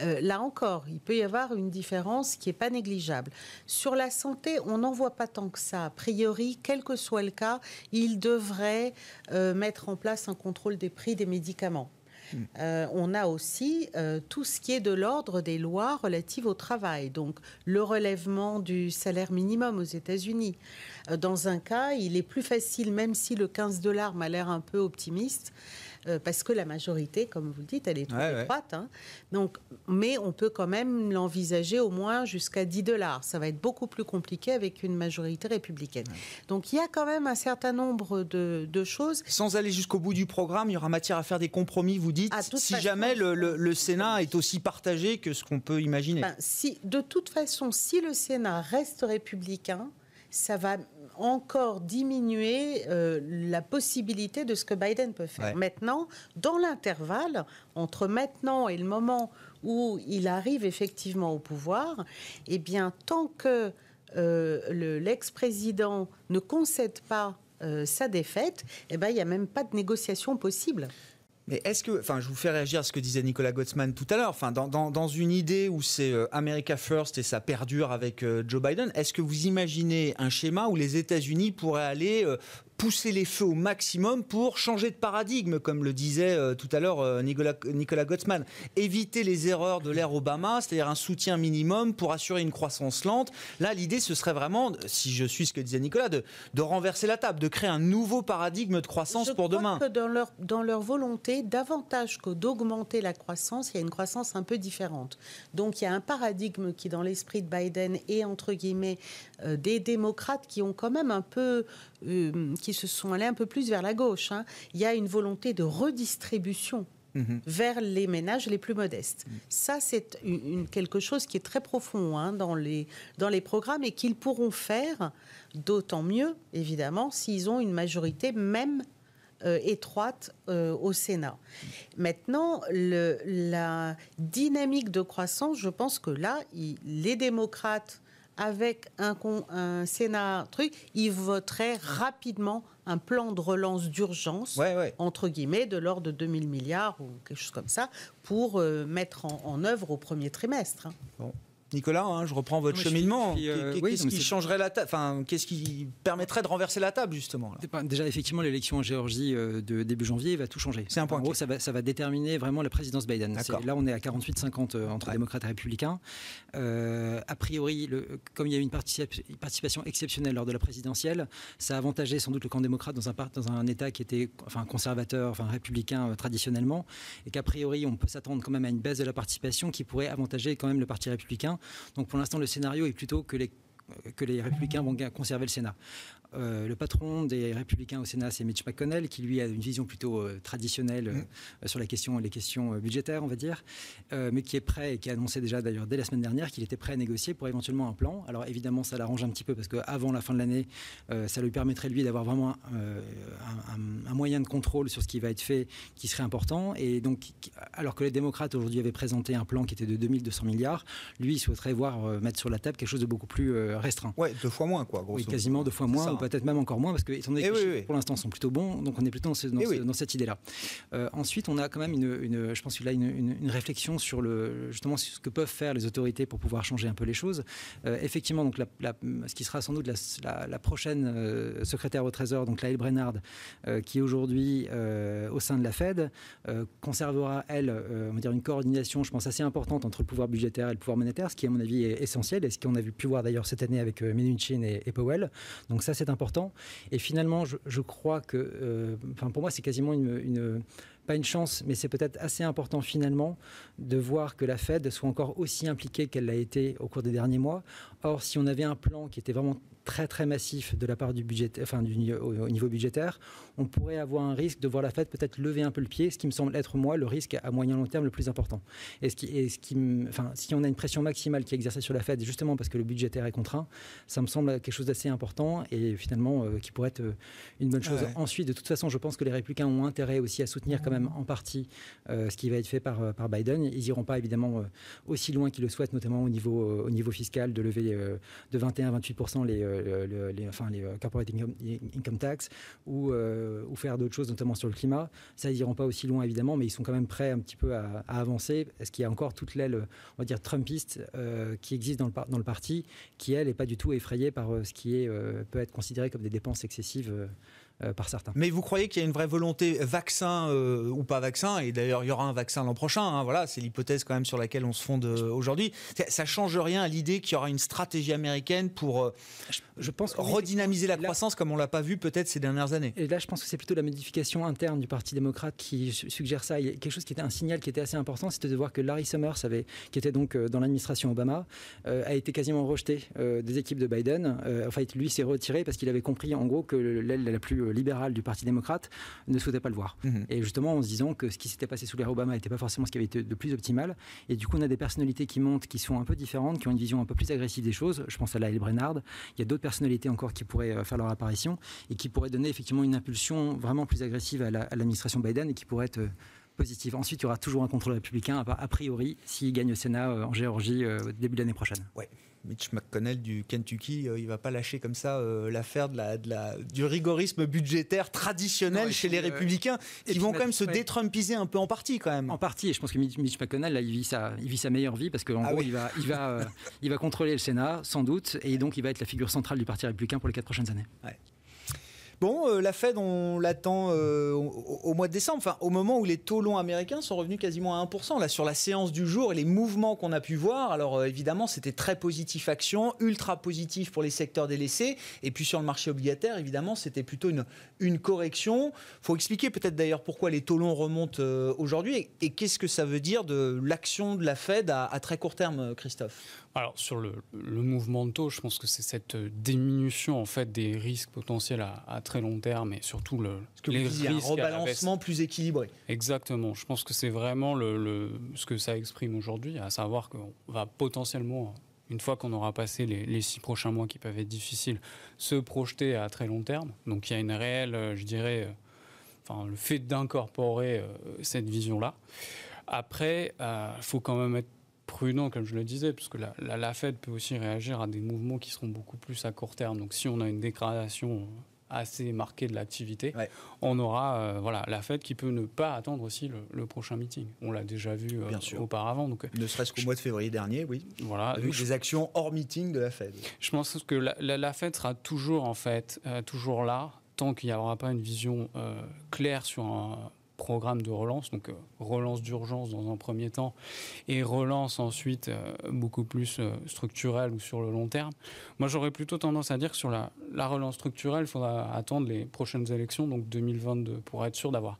Euh, là encore, il peut y avoir une différence qui n'est pas négligeable. Sur la santé, on n'en voit pas tant que ça. A priori, quel que soit le cas, il devrait euh, mettre en place un contrôle des prix des médicaments. Euh, on a aussi euh, tout ce qui est de l'ordre des lois relatives au travail, donc le relèvement du salaire minimum aux États-Unis. Euh, dans un cas, il est plus facile, même si le 15 dollars m'a l'air un peu optimiste, euh, parce que la majorité, comme vous le dites, elle est trop étroite. Hein. Donc, mais on peut quand même l'envisager au moins jusqu'à 10 dollars. Ça va être beaucoup plus compliqué avec une majorité républicaine. Donc il y a quand même un certain nombre de, choses. Sans aller jusqu'au bout du programme, il y aura matière à faire des compromis, vous dites, si jamais le, Sénat est aussi partagé que ce qu'on peut imaginer. Ben, si, de toute façon, si le Sénat reste républicain, ça va encore diminuer euh, la possibilité de ce que Biden peut faire. Maintenant, dans l'intervalle, entre maintenant et le moment où il arrive effectivement au pouvoir, eh bien, tant que euh, l'ex-président ne concède pas euh, sa défaite, eh ben, il n'y a même pas de négociation possible. Mais est-ce que, enfin, je vous fais réagir à ce que disait Nicolas Gottsman tout à l'heure. Enfin, dans, une idée où c'est euh, America First et ça perdure avec euh, Joe Biden, est-ce que vous imaginez un schéma où les États-Unis pourraient aller euh, pousser les feux au maximum pour changer de paradigme, comme le disait euh, tout à l'heure euh, Nicolas, Nicolas Gottsman. Éviter les erreurs de l'ère Obama, c'est-à-dire un soutien minimum pour assurer une croissance lente. Là, l'idée, ce serait vraiment, si je suis ce que disait Nicolas, de, de renverser la table, de créer un nouveau paradigme de croissance pour demain. Que dans leur, dans leur volonté, davantage que d'augmenter la croissance, il y a une croissance un peu différente. Donc il y a un paradigme qui, dans l'esprit de Biden, et entre guillemets euh, des démocrates qui ont quand même un peu euh, qui se sont allés un peu plus vers la gauche. Hein. Il y a une volonté de redistribution mhm. vers les ménages les plus modestes. Mhm. Ça, c'est une, quelque chose qui est très profond hein, dans, les, dans les programmes et qu'ils pourront faire d'autant mieux, évidemment, s'ils ont une majorité même euh, étroite euh, au Sénat. Maintenant, le, la dynamique de croissance, je pense que là, les démocrates avec un, un Sénat truc, ils voteraient rapidement un plan de relance d'urgence, entre guillemets, de l'ordre de 2000 milliards ou quelque chose comme ça, pour euh, mettre en, œuvre au premier trimestre. Hein. Nicolas, hein, je reprends votre cheminement. Euh, qu'est-ce qui changerait la table Enfin, qu'est-ce qui permettrait de renverser la table justement Déjà, effectivement, l'élection en Géorgie euh, de début janvier va tout changer. C'est un point. En gros, ça va, ça va, déterminer vraiment la présidence Biden. Là, on est à 48-50 euh, entre démocrates et républicains. a priori, le, comme il y a eu une participation exceptionnelle lors de la présidentielle, ça a avantagé sans doute le camp démocrate dans un, dans un État qui était enfin, conservateur, enfin républicain traditionnellement, et qu'a priori, on peut s'attendre quand même à une baisse de la participation qui pourrait avantager quand même le Parti républicain. Donc pour l'instant, le scénario est plutôt que les que les républicains vont conserver le Sénat. Euh, le patron des Républicains au Sénat, c'est Mitch McConnell, qui lui a une vision plutôt euh, traditionnelle mm. euh, sur la question, les questions budgétaires, on va dire, mais qui est prêt et qui a annoncé déjà d'ailleurs dès la semaine dernière qu'il était prêt à négocier pour éventuellement un plan. Alors évidemment, ça l'arrange un petit peu parce qu'avant la fin de l'année, ça lui permettrait lui d'avoir vraiment un, moyen de contrôle sur ce qui va être fait qui serait important. Et donc, alors que les démocrates aujourd'hui avaient présenté un plan qui était de 2200 milliards, lui, il souhaiterait voir mettre sur la table quelque chose de beaucoup plus restreint. Ouais, deux fois moins, quoi. oui, quasiment deux fois moins peut-être même encore moins, parce que étant donné que pour l'instant sont plutôt bons, donc on est plutôt dans, cette idée-là. Euh, ensuite, on a quand même une, je pense a une, une, réflexion sur le, justement ce que peuvent faire les autorités pour pouvoir changer un peu les choses. Euh, effectivement, donc ce qui sera sans doute la, prochaine euh, secrétaire au Trésor, donc Laëlle Brennard, qui est aujourd'hui au sein de la Fed, conservera elle, on va dire une coordination, je pense assez importante entre le pouvoir budgétaire et le pouvoir monétaire, ce qui à mon avis est essentiel et ce qu'on a pu voir d'ailleurs cette avec Mnuchin et, et Powell. Donc ça c'est important. Et finalement, je, crois que, euh, enfin pour moi, c'est quasiment une, pas une chance, mais c'est peut-être assez important finalement de voir que la Fed soit encore aussi impliquée qu'elle l'a été au cours des derniers mois. Or, si on avait un plan qui était vraiment très très massif de la part du budget, enfin du, au, niveau budgétaire, on pourrait avoir un risque de voir la Fed peut-être lever un peu le pied, ce qui me semble être moi le risque à moyen long terme le plus important. Et ce qui, et ce qui, enfin, si on a une pression maximale qui est exercée sur la Fed, justement parce que le budgétaire est contraint, ça me semble quelque chose d'assez important et finalement euh, qui pourrait être euh, une bonne chose. Ensuite, de toute façon, je pense que les républicains ont intérêt aussi à soutenir quand même en partie euh, ce qui va être fait par, par Biden. Ils n'iront pas évidemment aussi loin qu'ils le souhaitent, notamment au niveau, au niveau fiscal, de lever de 21 à 28 les les, enfin, les corporate income, tax ou, euh, ou faire d'autres choses, notamment sur le climat. Ça, ils n'iront pas aussi loin, évidemment, mais ils sont quand même prêts un petit peu à, avancer. Est-ce qu'il y a encore toute l'aile, on va dire, trumpiste euh, qui existe dans le, parti, qui, elle, n'est pas du tout effrayée par ce qui peut être considéré comme des dépenses excessives euh, par certains. Mais vous croyez qu'il y a une vraie volonté vaccin euh, ou pas vaccin Et d'ailleurs, il y aura un vaccin l'an prochain. Hein, voilà, c'est l'hypothèse quand même sur laquelle on se fonde euh, aujourd'hui. Ça change rien à l'idée qu'il y aura une stratégie américaine pour, je, pense, redynamiser la croissance comme on l'a pas vu peut-être ces dernières années. Et là, je pense que c'est plutôt la modification interne du Parti démocrate qui suggère ça. Il y a quelque chose qui était un signal qui était assez important, c'était de voir que Larry Summers, avait, qui était donc dans l'administration Obama, a été quasiment rejeté des équipes de Biden. en fait, lui s'est retiré parce qu'il avait compris en gros que l'aile la plus libéral du Parti démocrate ne souhaitait pas le voir. Mhm. Et justement en se disant que ce qui s'était passé sous l'ère Obama n'était pas forcément ce qui avait été de plus optimal. Et du coup, on a des personnalités qui montent, qui sont un peu différentes, qui ont une vision un peu plus agressive des choses. Je pense à Laëlle Brennard. Il y a d'autres personnalités encore qui pourraient euh, faire leur apparition et qui pourraient donner effectivement une impulsion vraiment plus agressive à l'administration Biden et qui pourrait être euh, positive. Ensuite, il y aura toujours un contrôle républicain, a priori, s'il gagne au Sénat euh, en Géorgie début l'année prochaine. Ouais. Mitch McConnell du Kentucky, euh, il va pas lâcher comme ça euh, l'affaire de la, de la, du rigorisme budgétaire traditionnel chez les euh, républicains, qui vont quand même se détrumpiser un peu en partie quand même. En partie, et je pense que Mitch, McConnell, là, il, vit sa, il vit sa meilleure vie parce qu'en ah gros, il, va, il, va, il va contrôler le Sénat, sans doute, et donc il va être la figure centrale du Parti républicain pour les quatre prochaines années. Ouais. Bon, euh, la Fed, on l'attend euh, au, mois de décembre, enfin, au moment où les taux longs américains sont revenus quasiment à 1%. Là, sur la séance du jour et les mouvements qu'on a pu voir, alors euh, évidemment, c'était très positif action, ultra positif pour les secteurs délaissés. Et puis sur le marché obligataire, évidemment, c'était plutôt une, correction. Il faut expliquer peut-être d'ailleurs pourquoi les taux longs remontent aujourd'hui et, qu'est-ce que ça veut dire de l'action de la Fed à très court terme, Christophe? Alors sur le, mouvement de taux, je pense que c'est cette diminution en fait des risques potentiels à, très long terme et surtout le que les risques un rebalancement plus équilibré. Exactement. Je pense que c'est vraiment le, ce que ça exprime aujourd'hui, à savoir qu'on va potentiellement une fois qu'on aura passé les, six prochains mois qui peuvent être difficiles, se projeter à très long terme. Donc il y a une réelle, euh, je dirais, euh, enfin le fait d'incorporer euh, cette vision-là. Après, il faut quand même être prudent, comme je le disais, puisque la, la, Fed peut aussi réagir à des mouvements qui seront beaucoup plus à court terme. Donc si on a une dégradation assez marquée de l'activité, on aura voilà, la Fed qui peut ne pas attendre aussi le, prochain meeting. On l'a déjà vu auparavant. Donc, ne serait-ce qu'au mois de février dernier, oui. Voilà. Des actions hors meeting de la Fed. Je pense que la, la Fed sera toujours, en fait, toujours là tant qu'il n'y aura pas une vision euh, claire sur un programme de relance, donc euh, relance d'urgence dans un premier temps et relance ensuite euh, beaucoup plus structurelle ou sur le long terme. Moi, j'aurais plutôt tendance à dire que sur la, la relance structurelle, il faudra attendre les prochaines élections, donc 2022, pour être sûr d'avoir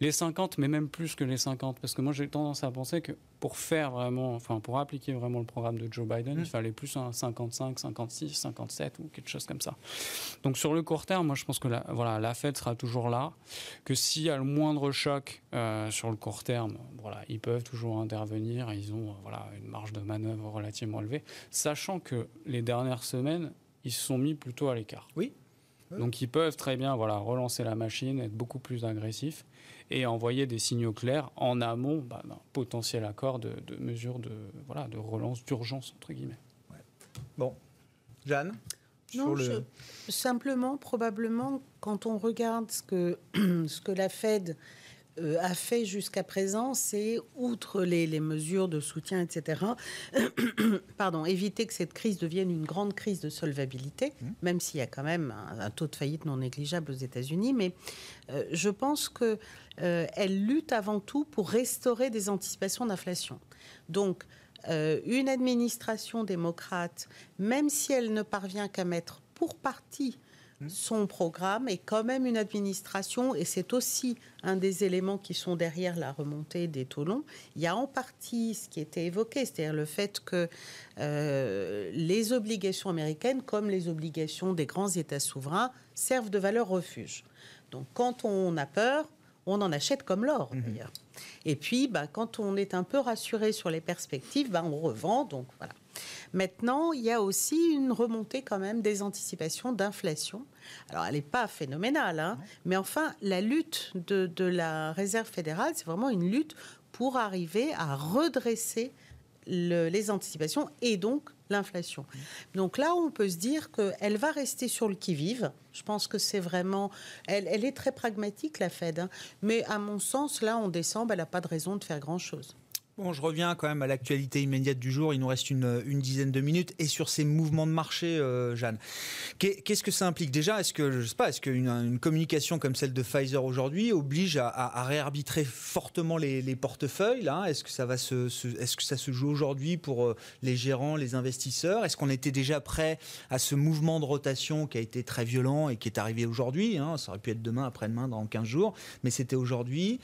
les 50, mais même plus que les 50, parce que moi j'ai tendance à penser que pour faire vraiment, enfin pour appliquer vraiment le programme de Joe Biden, il mm. fallait plus un 55, 56, 57 ou quelque chose comme ça. Donc sur le court terme, moi je pense que la, voilà, la Fed sera toujours là, que s'il y a le moindre choc euh, sur le court terme, voilà, ils peuvent toujours intervenir, ils ont voilà, une marge de manœuvre relativement élevée, sachant que les dernières semaines, ils se sont mis plutôt à l'écart. Oui. Donc ils peuvent très bien voilà, relancer la machine, être beaucoup plus agressifs et envoyer des signaux clairs en amont bah, d'un potentiel accord de, mesures de, voilà, de relance d'urgence, entre guillemets. Bon. Jeanne? Non, simplement, probablement, quand on regarde ce que, ce que la Fed euh, a fait jusqu'à présent, c'est, outre les, mesures de soutien, etc., pardon, éviter que cette crise devienne une grande crise de solvabilité, mmh. même s'il y a quand même un, taux de faillite non négligeable aux États-Unis. Mais euh, je pense qu'elle euh, lutte avant tout pour restaurer des anticipations d'inflation. Donc, une administration démocrate, même si elle ne parvient qu'à mettre pour partie son programme est quand même une administration, et c'est aussi un des éléments qui sont derrière la remontée des taux longs. Il y a en partie ce qui était évoqué, c'est-à-dire le fait que euh, les obligations américaines, comme les obligations des grands États souverains, servent de valeur refuge. Donc quand on a peur, on en achète comme l'or mhm. d'ailleurs. Et puis, bah, quand on est un peu rassuré sur les perspectives, bah, on revend. Donc voilà. Maintenant, il y a aussi une remontée quand même des anticipations d'inflation. Alors, elle n'est pas phénoménale, hein, mais enfin, la lutte de, la Réserve fédérale, c'est vraiment une lutte pour arriver à redresser les anticipations et donc l'inflation. Donc là, on peut se dire qu'elle va rester sur le qui-vive. Je pense que c'est vraiment... Elle, est très pragmatique, la Fed. Hein. Mais à mon sens, là, en décembre, elle n'a pas de raison de faire grand-chose. Bon, je reviens quand même à l'actualité immédiate du jour. Il nous reste une, dizaine de minutes. Et sur ces mouvements de marché, euh, Jeanne, qu'est-ce que ça implique? Déjà, est-ce que, je sais pas, est-ce qu'une une communication comme celle de Pfizer aujourd'hui oblige à, réarbitrer fortement les, portefeuilles là? Est-ce que ça va se, est-ce que ça se joue aujourd'hui pour euh, les gérants, les investisseurs? Est-ce qu'on était déjà prêt à ce mouvement de rotation qui a été très violent et qui est arrivé aujourd'hui hein? Ça aurait pu être demain, après-demain, dans 15 jours, mais c'était aujourd'hui.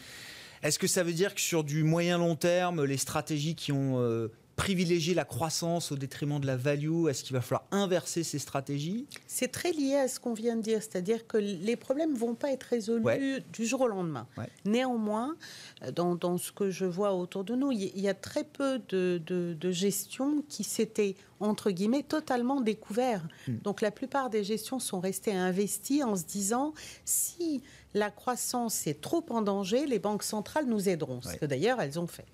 Est-ce que ça veut dire que sur du moyen long terme, les stratégies qui ont privilégié la croissance au détriment de la value? Est-ce qu'il va falloir inverser ces stratégies? C'est très lié à ce qu'on vient de dire, c'est-à-dire que les problèmes ne vont pas être résolus du jour au lendemain. Néanmoins, euh, dans, ce que je vois autour de nous, il y a très peu de, de, gestions qui s'étaient, entre guillemets, totalement découvertes. Hmm. Donc la plupart des gestions sont restées investies en se disant, si la croissance est trop en danger, les banques centrales nous aideront, ce que d'ailleurs elles ont fait.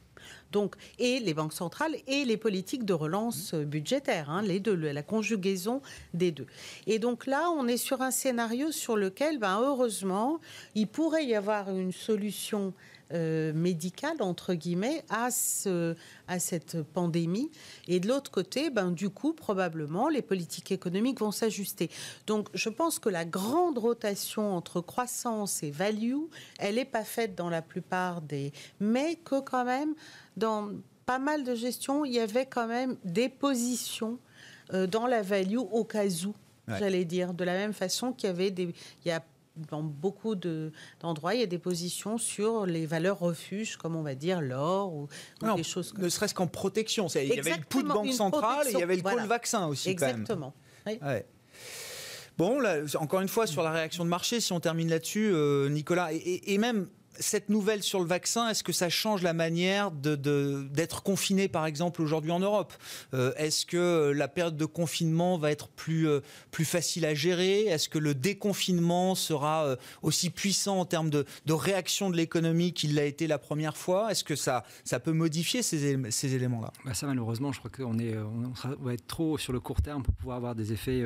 Donc, et les banques centrales et les politiques de relance budgétaire, hein, la conjugaison des deux. Et donc là, on est sur un scénario sur lequel, ben, heureusement, il pourrait y avoir une solution euh, médicale, entre guillemets, à, ce, à cette pandémie. Et de l'autre côté, ben, du coup, probablement, les politiques économiques vont s'ajuster. Donc, je pense que la grande rotation entre croissance et value, elle n'est pas faite dans la plupart des... Mais que quand même, dans pas mal de gestions, il y avait quand même des positions euh, dans la value au cas où. J'allais dire, de la même façon qu'il y avait des, il y a dans beaucoup d'endroits, il y a des positions sur les valeurs refuges, comme on va dire l'or ou, des choses comme Ne serait-ce qu'en protection. Il y avait le pouls de banque centrale et il y avait le voilà. vaccin aussi. Exactement. Bon, là, encore une fois, sur la réaction de marché, si on termine là-dessus, euh, Nicolas, et, même cette nouvelle sur le vaccin, est-ce que ça change la manière d'être confiné, par exemple, aujourd'hui en Europe? Euh, Est-ce que la période de confinement va être plus, euh, plus facile à gérer? Est-ce que le déconfinement sera euh, aussi puissant en termes de, réaction de l'économie qu'il l'a été la première fois? Est-ce que ça, ça peut modifier ces, ces éléments-là? Bah Ça, malheureusement, je crois qu'on est, on va être trop sur le court terme pour pouvoir avoir des effets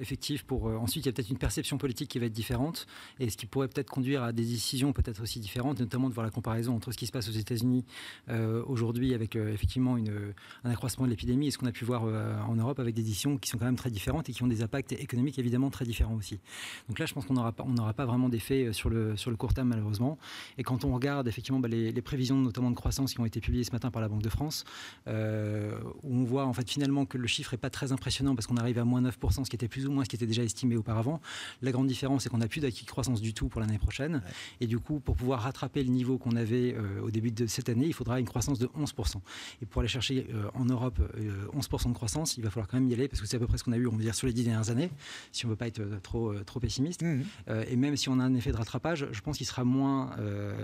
effectifs. Pour, ensuite, il y a peut-être une perception politique qui va être différente et ce qui pourrait peut-être conduire à des décisions peut-être aussi différentes notamment de voir la comparaison entre ce qui se passe aux États-Unis euh, aujourd'hui avec euh, effectivement une, un accroissement de l'épidémie et ce qu'on a pu voir euh, en Europe avec des décisions qui sont quand même très différentes et qui ont des impacts économiques évidemment très différents aussi. Donc là, je pense qu'on n'aura pas, on n'aura pas vraiment d'effet sur le, sur le court terme malheureusement. Et quand on regarde effectivement bah, les, prévisions notamment de croissance qui ont été publiées ce matin par la Banque de France, où on voit en fait finalement que le chiffre n'est pas très impressionnant parce qu'on arrive à moins 9%, ce qui était plus ou moins ce qui était déjà estimé auparavant. La grande différence, c'est qu'on n'a plus d'acquis de croissance du tout pour l'année prochaine. Et du coup, pour pouvoir rattraper le niveau qu'on avait euh, au début de cette année, il faudra une croissance de 11%. Et pour aller chercher euh, en Europe 11% euh, de croissance, il va falloir quand même y aller parce que c'est à peu près ce qu'on a eu, on va dire, sur les dix dernières années, si on ne veut pas être trop, trop pessimiste. Mmh. et même si on a un effet de rattrapage, je pense qu'il sera moins,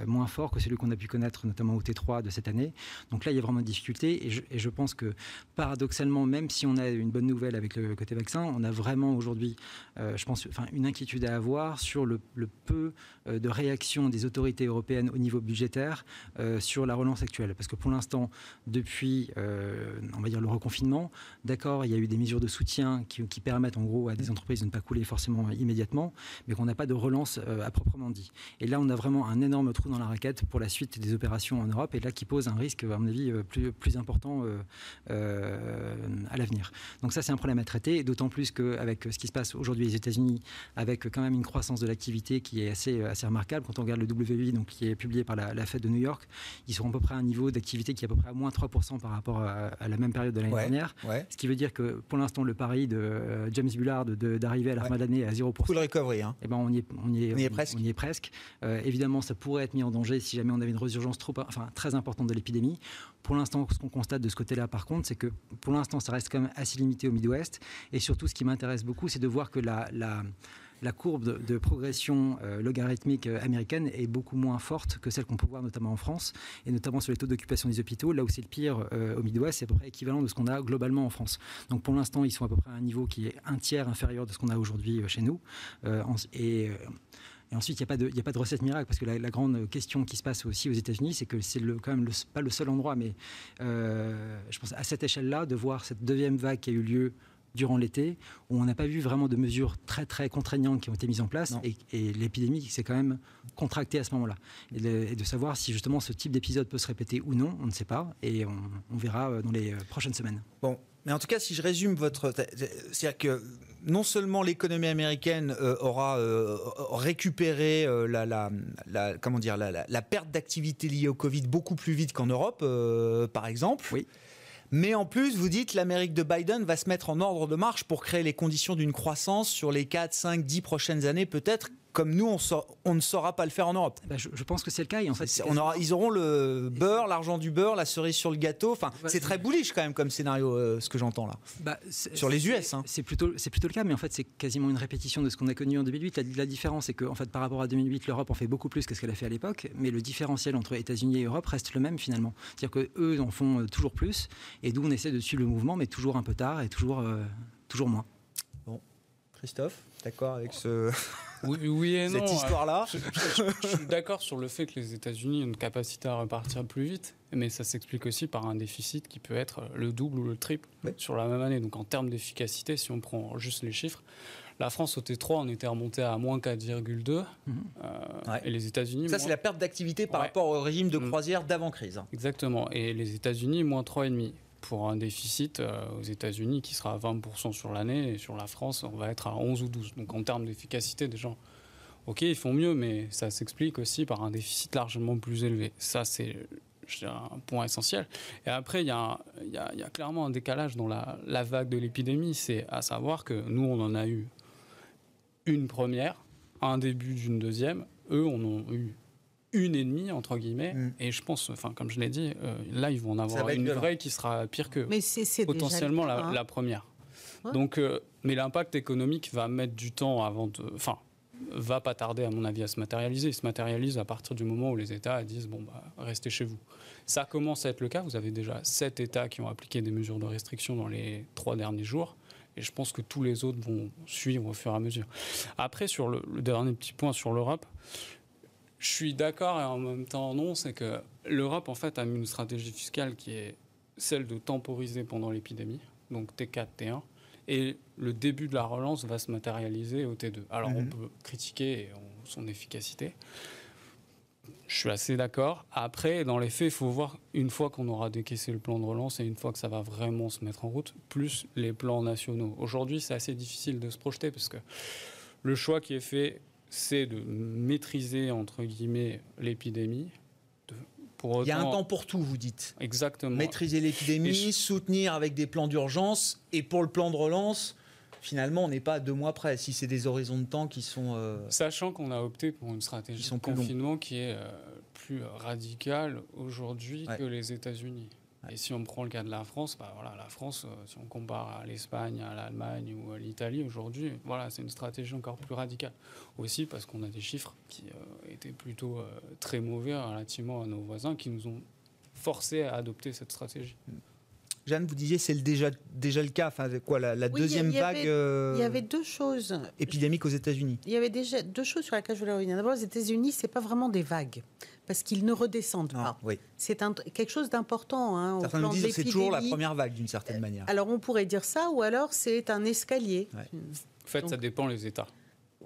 moins fort que celui qu'on a pu connaître, notamment au T3 de cette année. Donc là, il y a vraiment des difficultés. Et je, et je pense que paradoxalement, même si on a une bonne nouvelle avec le côté vaccin, on a vraiment aujourd'hui, je pense, enfin, une inquiétude à avoir sur le, le peu de réaction des autorités européennes au niveau budgétaire euh, sur la relance actuelle. Parce que pour l'instant, depuis, euh, on va dire, le reconfinement, d'accord, il y a eu des mesures de soutien qui, permettent en gros à des entreprises de ne pas couler forcément immédiatement, mais qu'on n'a pas de relance euh, à proprement dit. Et là, on a vraiment un énorme trou dans la raquette pour la suite des opérations en Europe, et là qui pose un risque, à mon avis, plus, plus important à l'avenir. Donc ça, c'est un problème à traiter, d'autant plus qu'avec ce qui se passe aujourd'hui aux États-Unis, avec quand même une croissance de l'activité qui est assez, assez remarquable, quand on regarde le WI, donc qui est publié par la, fête de New York, ils seront à peu près à un niveau d'activité qui est à peu près à moins 3% par rapport à, la même période de l'année dernière. Ce qui veut dire que pour l'instant, le pari de euh, James Bullard d'arriver à la fin de l'année à 0%. Full recovery. Hein. Eh ben on, y est, on, y est, presque. On y est presque. Euh, évidemment, ça pourrait être mis en danger si jamais on avait une résurgence trop, enfin, très importante de l'épidémie. Pour l'instant, ce qu'on constate de ce côté-là, par contre, c'est que pour l'instant, ça reste quand même assez limité au Midwest. Et surtout, ce qui m'intéresse beaucoup, c'est de voir que la, la la courbe de, progression euh, logarithmique euh, américaine est beaucoup moins forte que celle qu'on peut voir notamment en France, et notamment sur les taux d'occupation des hôpitaux. Là où c'est le pire euh, au Midwest, c'est à peu près équivalent de ce qu'on a globalement en France. Donc pour l'instant, ils sont à peu près à un niveau qui est un tiers inférieur de ce qu'on a aujourd'hui chez nous. et ensuite, il n'y a, pas de, recette miracle, parce que la, grande question qui se passe aussi aux États-Unis, c'est que c'est quand même pas le seul endroit, mais je pense à cette échelle-là, de voir cette deuxième vague qui a eu lieu durant l'été, où on n'a pas vu vraiment de mesures très très contraignantes qui ont été mises en place, et, l'épidémie s'est quand même contractée à ce moment-là. Et, de savoir si justement ce type d'épisode peut se répéter ou non, on ne sait pas, et on, verra euh, dans les euh, prochaines semaines. Bon, mais en tout cas, si je résume votre... C'est-à-dire que non seulement l'économie américaine euh, aura récupéré la, la, comment dire, la, la perte d'activité liée au Covid beaucoup plus vite qu'en Europe, par exemple. Oui. Mais en plus, vous dites l'Amérique de Biden va se mettre en ordre de marche pour créer les conditions d'une croissance sur les 4, 5, 10 prochaines années peut-être comme nous, on, ne saura pas le faire en Europe. Bah, je, pense que c'est le cas. en fait, on aura, ils auront le beurre, l'argent du beurre, la cerise sur le gâteau. Enfin, c'est très bullish quand même comme scénario, euh, ce que j'entends là. Bah, sur les US. Hein. C'est plutôt, plutôt le cas, mais en fait, c'est quasiment une répétition de ce qu'on a connu en 2008. La, différence, c'est que en fait, par rapport à 2008, l'Europe en fait beaucoup plus que ce qu'elle a fait à l'époque, mais le différentiel entre États-Unis et Europe reste le même finalement. C'est-à-dire qu'eux en font euh, toujours plus, et d'où on essaie de suivre le mouvement, mais toujours un peu tard et toujours, euh, toujours moins. Bon, Christophe, d'accord avec ce. Oui, et Cette histoire-là. Je, suis d'accord sur le fait que les États-Unis ont une capacité à repartir plus vite, mais ça s'explique aussi par un déficit qui peut être le double ou le triple sur la même année. Donc en termes d'efficacité, si on prend juste les chiffres, la France au T3, on était remonté à moins 4,2. Mhm. Euh, et les États-Unis. Ça, c'est la perte d'activité par rapport au régime de mm. croisière d'avant crise. Exactement. Et les États-Unis, moins 3,5 pour un déficit euh, aux États-Unis qui sera à 20% sur l'année et sur la France, on va être à 11 ou 12. Donc en termes d'efficacité, des gens, ok, ils font mieux, mais ça s'explique aussi par un déficit largement plus élevé. Ça, c'est un point essentiel. Et après, il y, a, clairement un décalage dans la, la vague de l'épidémie, c'est à savoir que nous, on en a eu une première, un début d'une deuxième, eux, on en a eu une ennemie entre guillemets mm. et je pense enfin comme je l'ai dit euh, là ils vont en avoir une vraie qui sera pire que mais c'est potentiellement la, première donc euh, mais l'impact économique va mettre du temps avant de enfin va pas tarder, à mon avis, à se matérialiser. Il se matérialise à partir du moment où les États disent bon, bah, restez chez vous. Ça commence à être le cas. Vous avez déjà sept États qui ont appliqué des mesures de restriction dans les trois derniers jours. Et je pense que tous les autres vont suivre au fur et à mesure. Après, sur le, dernier petit point sur l'Europe, je suis d'accord et en même temps non, c'est que l'Europe, en fait, a une stratégie fiscale qui est celle de temporiser pendant l'épidémie, donc T4, T1, et le début de la relance va se matérialiser au T2. Alors on mhm. peut critiquer son efficacité. Je suis assez d'accord. Après, dans les faits, il faut voir, une fois qu'on aura décaissé le plan de relance et une fois que ça va vraiment se mettre en route, plus les plans nationaux. Aujourd'hui, c'est assez difficile de se projeter parce que le choix qui est fait, c'est de maîtriser, entre guillemets, l'épidémie, il y a un temps pour tout, vous dites. Exactement. Maîtriser l'épidémie, soutenir avec des plans d'urgence, et pour le plan de relance, finalement, on n'est pas à deux mois près, si c'est des horizons de temps qui sont... Euh, Sachant qu'on a opté pour une stratégie de confinement qui est euh, plus radicale aujourd'hui que les États-Unis. Et si on prend le cas de la France, bah voilà, la France, euh, si on compare à l'Espagne, à l'Allemagne ou à l'Italie aujourd'hui, voilà, c'est une stratégie encore plus radicale. Aussi parce qu'on a des chiffres qui euh, étaient plutôt euh, très mauvais relativement à nos voisins qui nous ont forcés à adopter cette stratégie. Jeanne, vous disiez c'est déjà, déjà le cas. Enfin, quoi, la, deuxième vague. il y avait deux choses. Épidémique aux États-Unis. Il y avait déjà deux choses sur lesquelles je voulais revenir. D'abord, les États-Unis, c'est pas vraiment des vagues parce qu'ils ne redescendent pas. C'est quelque chose d'important. Hein, Certains nous disent que c'est toujours la première vague d'une certaine manière. Alors on pourrait dire ça, ou alors c'est un escalier. En fait, ça dépend les États.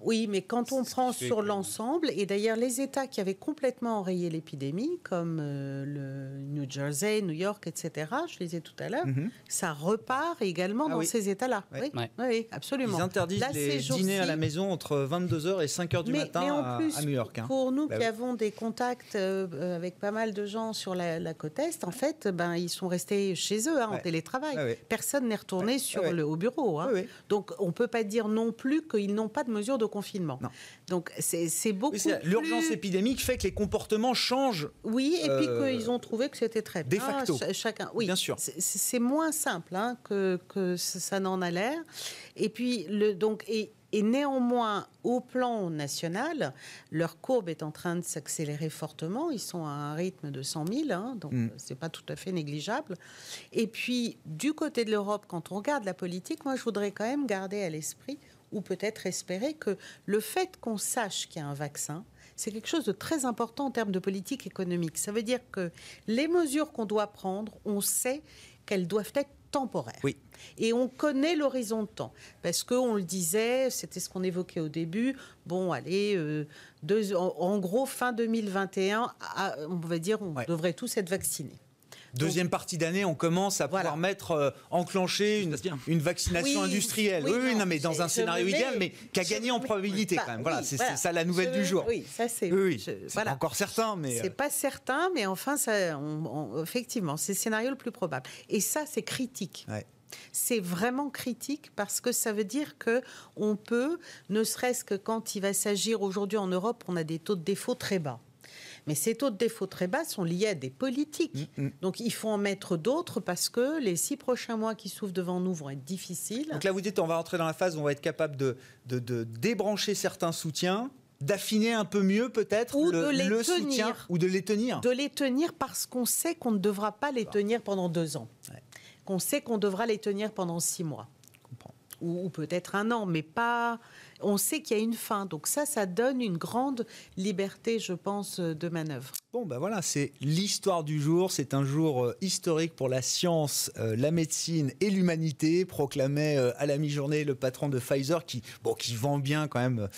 Oui, mais quand on prend sur l'ensemble, et d'ailleurs les États qui avaient complètement enrayé l'épidémie, comme euh, le New Jersey, New York, etc., je les ai tout à l'heure, mhm. ça repart également ah dans ces États-là. Oui. Oui, absolument. Ils interdisent les dîners à la maison entre 22h et 5h du matin à, New York. Hein. Pour nous bah qui avons des contacts euh, avec pas mal de gens sur la, côte Est, en fait, ben, ils sont restés chez eux hein, en télétravail. Personne n'est retourné sur le, au bureau. Hein. Donc on ne peut pas dire non plus qu'ils n'ont pas de mesures de confinement. Donc c'est beaucoup. L'urgence épidémique fait que les comportements changent. Oui, et puis euh, qu'ils ont trouvé que c'était très bien. De facto. chacun. Oui, bien sûr. C'est moins simple hein, que, que ça n'en a l'air. Et puis le donc et, et néanmoins, au plan national, leur courbe est en train de s'accélérer fortement. Ils sont à un rythme de 100 000, hein, donc mm. c'est pas tout à fait négligeable. Et puis, du côté de l'Europe, quand on regarde la politique, moi, je voudrais quand même garder à l'esprit ou peut-être espérer que le fait qu'on sache qu'il y a un vaccin, c'est quelque chose de très important en termes de politique économique. Ça veut dire que les mesures qu'on doit prendre, on sait qu'elles doivent être temporaires. Oui. Et on connaît l'horizon de temps. Parce qu'on le disait, c'était ce qu'on évoquait au début, bon, allez, euh, en, gros, fin 2021, on va dire, on devrait tous être vaccinés. Deuxième partie d'année, on commence à pouvoir mettre, euh, enclencher une, une vaccination industrielle. Oui, oui, non, mais dans un scénario idéal, mais qui a gagné en probabilité quand même. Voilà, c'est ça la nouvelle du jour. Oui, ça c'est. Oui, c'est encore certain, mais. C'est euh, pas certain, mais enfin, ça, effectivement, c'est le scénario le plus probable. Et ça, c'est critique. c'est vraiment critique parce que ça veut dire que on peut, ne serait-ce que quand il va s'agir aujourd'hui en Europe, on a des taux de défaut très bas. Mais ces taux de défaut très bas sont liés à des politiques. Mm, mm. Donc il faut en mettre d'autres parce que les six prochains mois qui s'ouvrent devant nous vont être difficiles. Donc là, vous dites, on va entrer dans la phase où on va être capable de, de, débrancher certains soutiens d'affiner un peu mieux peut-être le, le soutien ou de les tenir De les tenir parce qu'on sait qu'on ne devra pas les tenir pendant deux ans. Qu'on sait qu'on devra les tenir pendant six mois. Ou peut-être un an, mais pas on sait qu'il y a une fin. Donc ça, ça donne une grande liberté, je pense, de manœuvre. Bon, ben voilà, c'est l'histoire du jour. C'est un jour euh, historique pour la science, euh, la médecine et l'humanité, proclamait euh, à la mi-journée le patron de Pfizer, qui, bon, qui vend bien quand même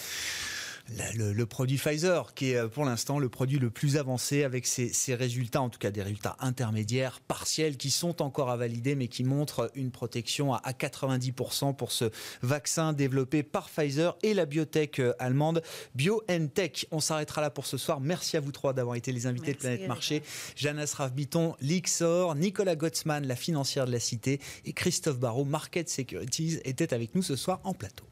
le, produit Pfizer, qui est euh, pour l'instant le produit le plus avancé avec ses, résultats, en tout cas des résultats intermédiaires, partiels, qui sont encore à valider, mais qui montrent une protection à, 90% pour ce vaccin développé par Pfizer et la biotech euh, allemande BioNTech. On s'arrêtera là pour ce soir. Merci à vous trois d'avoir été les invités de Planète Marché. Jeanne Asraf-Biton, Lixor, Nicolas Gottsman, la financière de la Cité, et Christophe Barrault, Market Securities, étaient avec nous ce soir en plateau.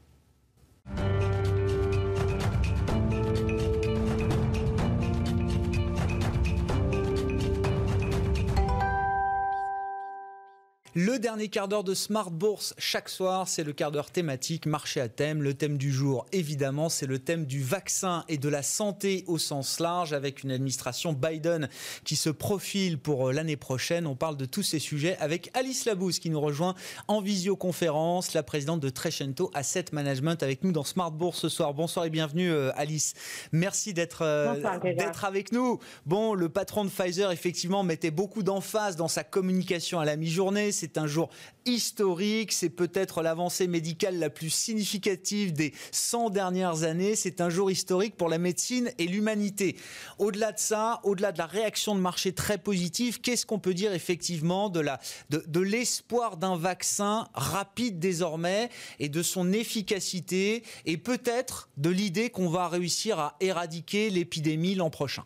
Le dernier quart d'heure de Smart Bourse chaque soir, c'est le quart d'heure thématique, marché à thème. Le thème du jour, évidemment, c'est le thème du vaccin et de la santé au sens large, avec une administration Biden qui se profile pour euh, l'année prochaine. On parle de tous ces sujets avec Alice Labousse qui nous rejoint en visioconférence, la présidente de Trecento Asset Management avec nous dans Smart Bourse ce soir. Bonsoir et bienvenue euh, Alice. Merci d'être d'être avec nous. Bon, le patron de Pfizer effectivement mettait beaucoup d'emphase dans sa communication à la mi-journée. C'est un jour historique, c'est peut-être l'avancée médicale la plus significative des 100 dernières années. C'est un jour historique pour la médecine et l'humanité. Au-delà de ça, au-delà de la réaction de marché très positive, qu'est-ce qu'on peut dire effectivement de, de l'espoir d'un vaccin rapide désormais et de son efficacité et peut-être de l'idée qu'on va réussir à éradiquer l'épidémie l'an prochain?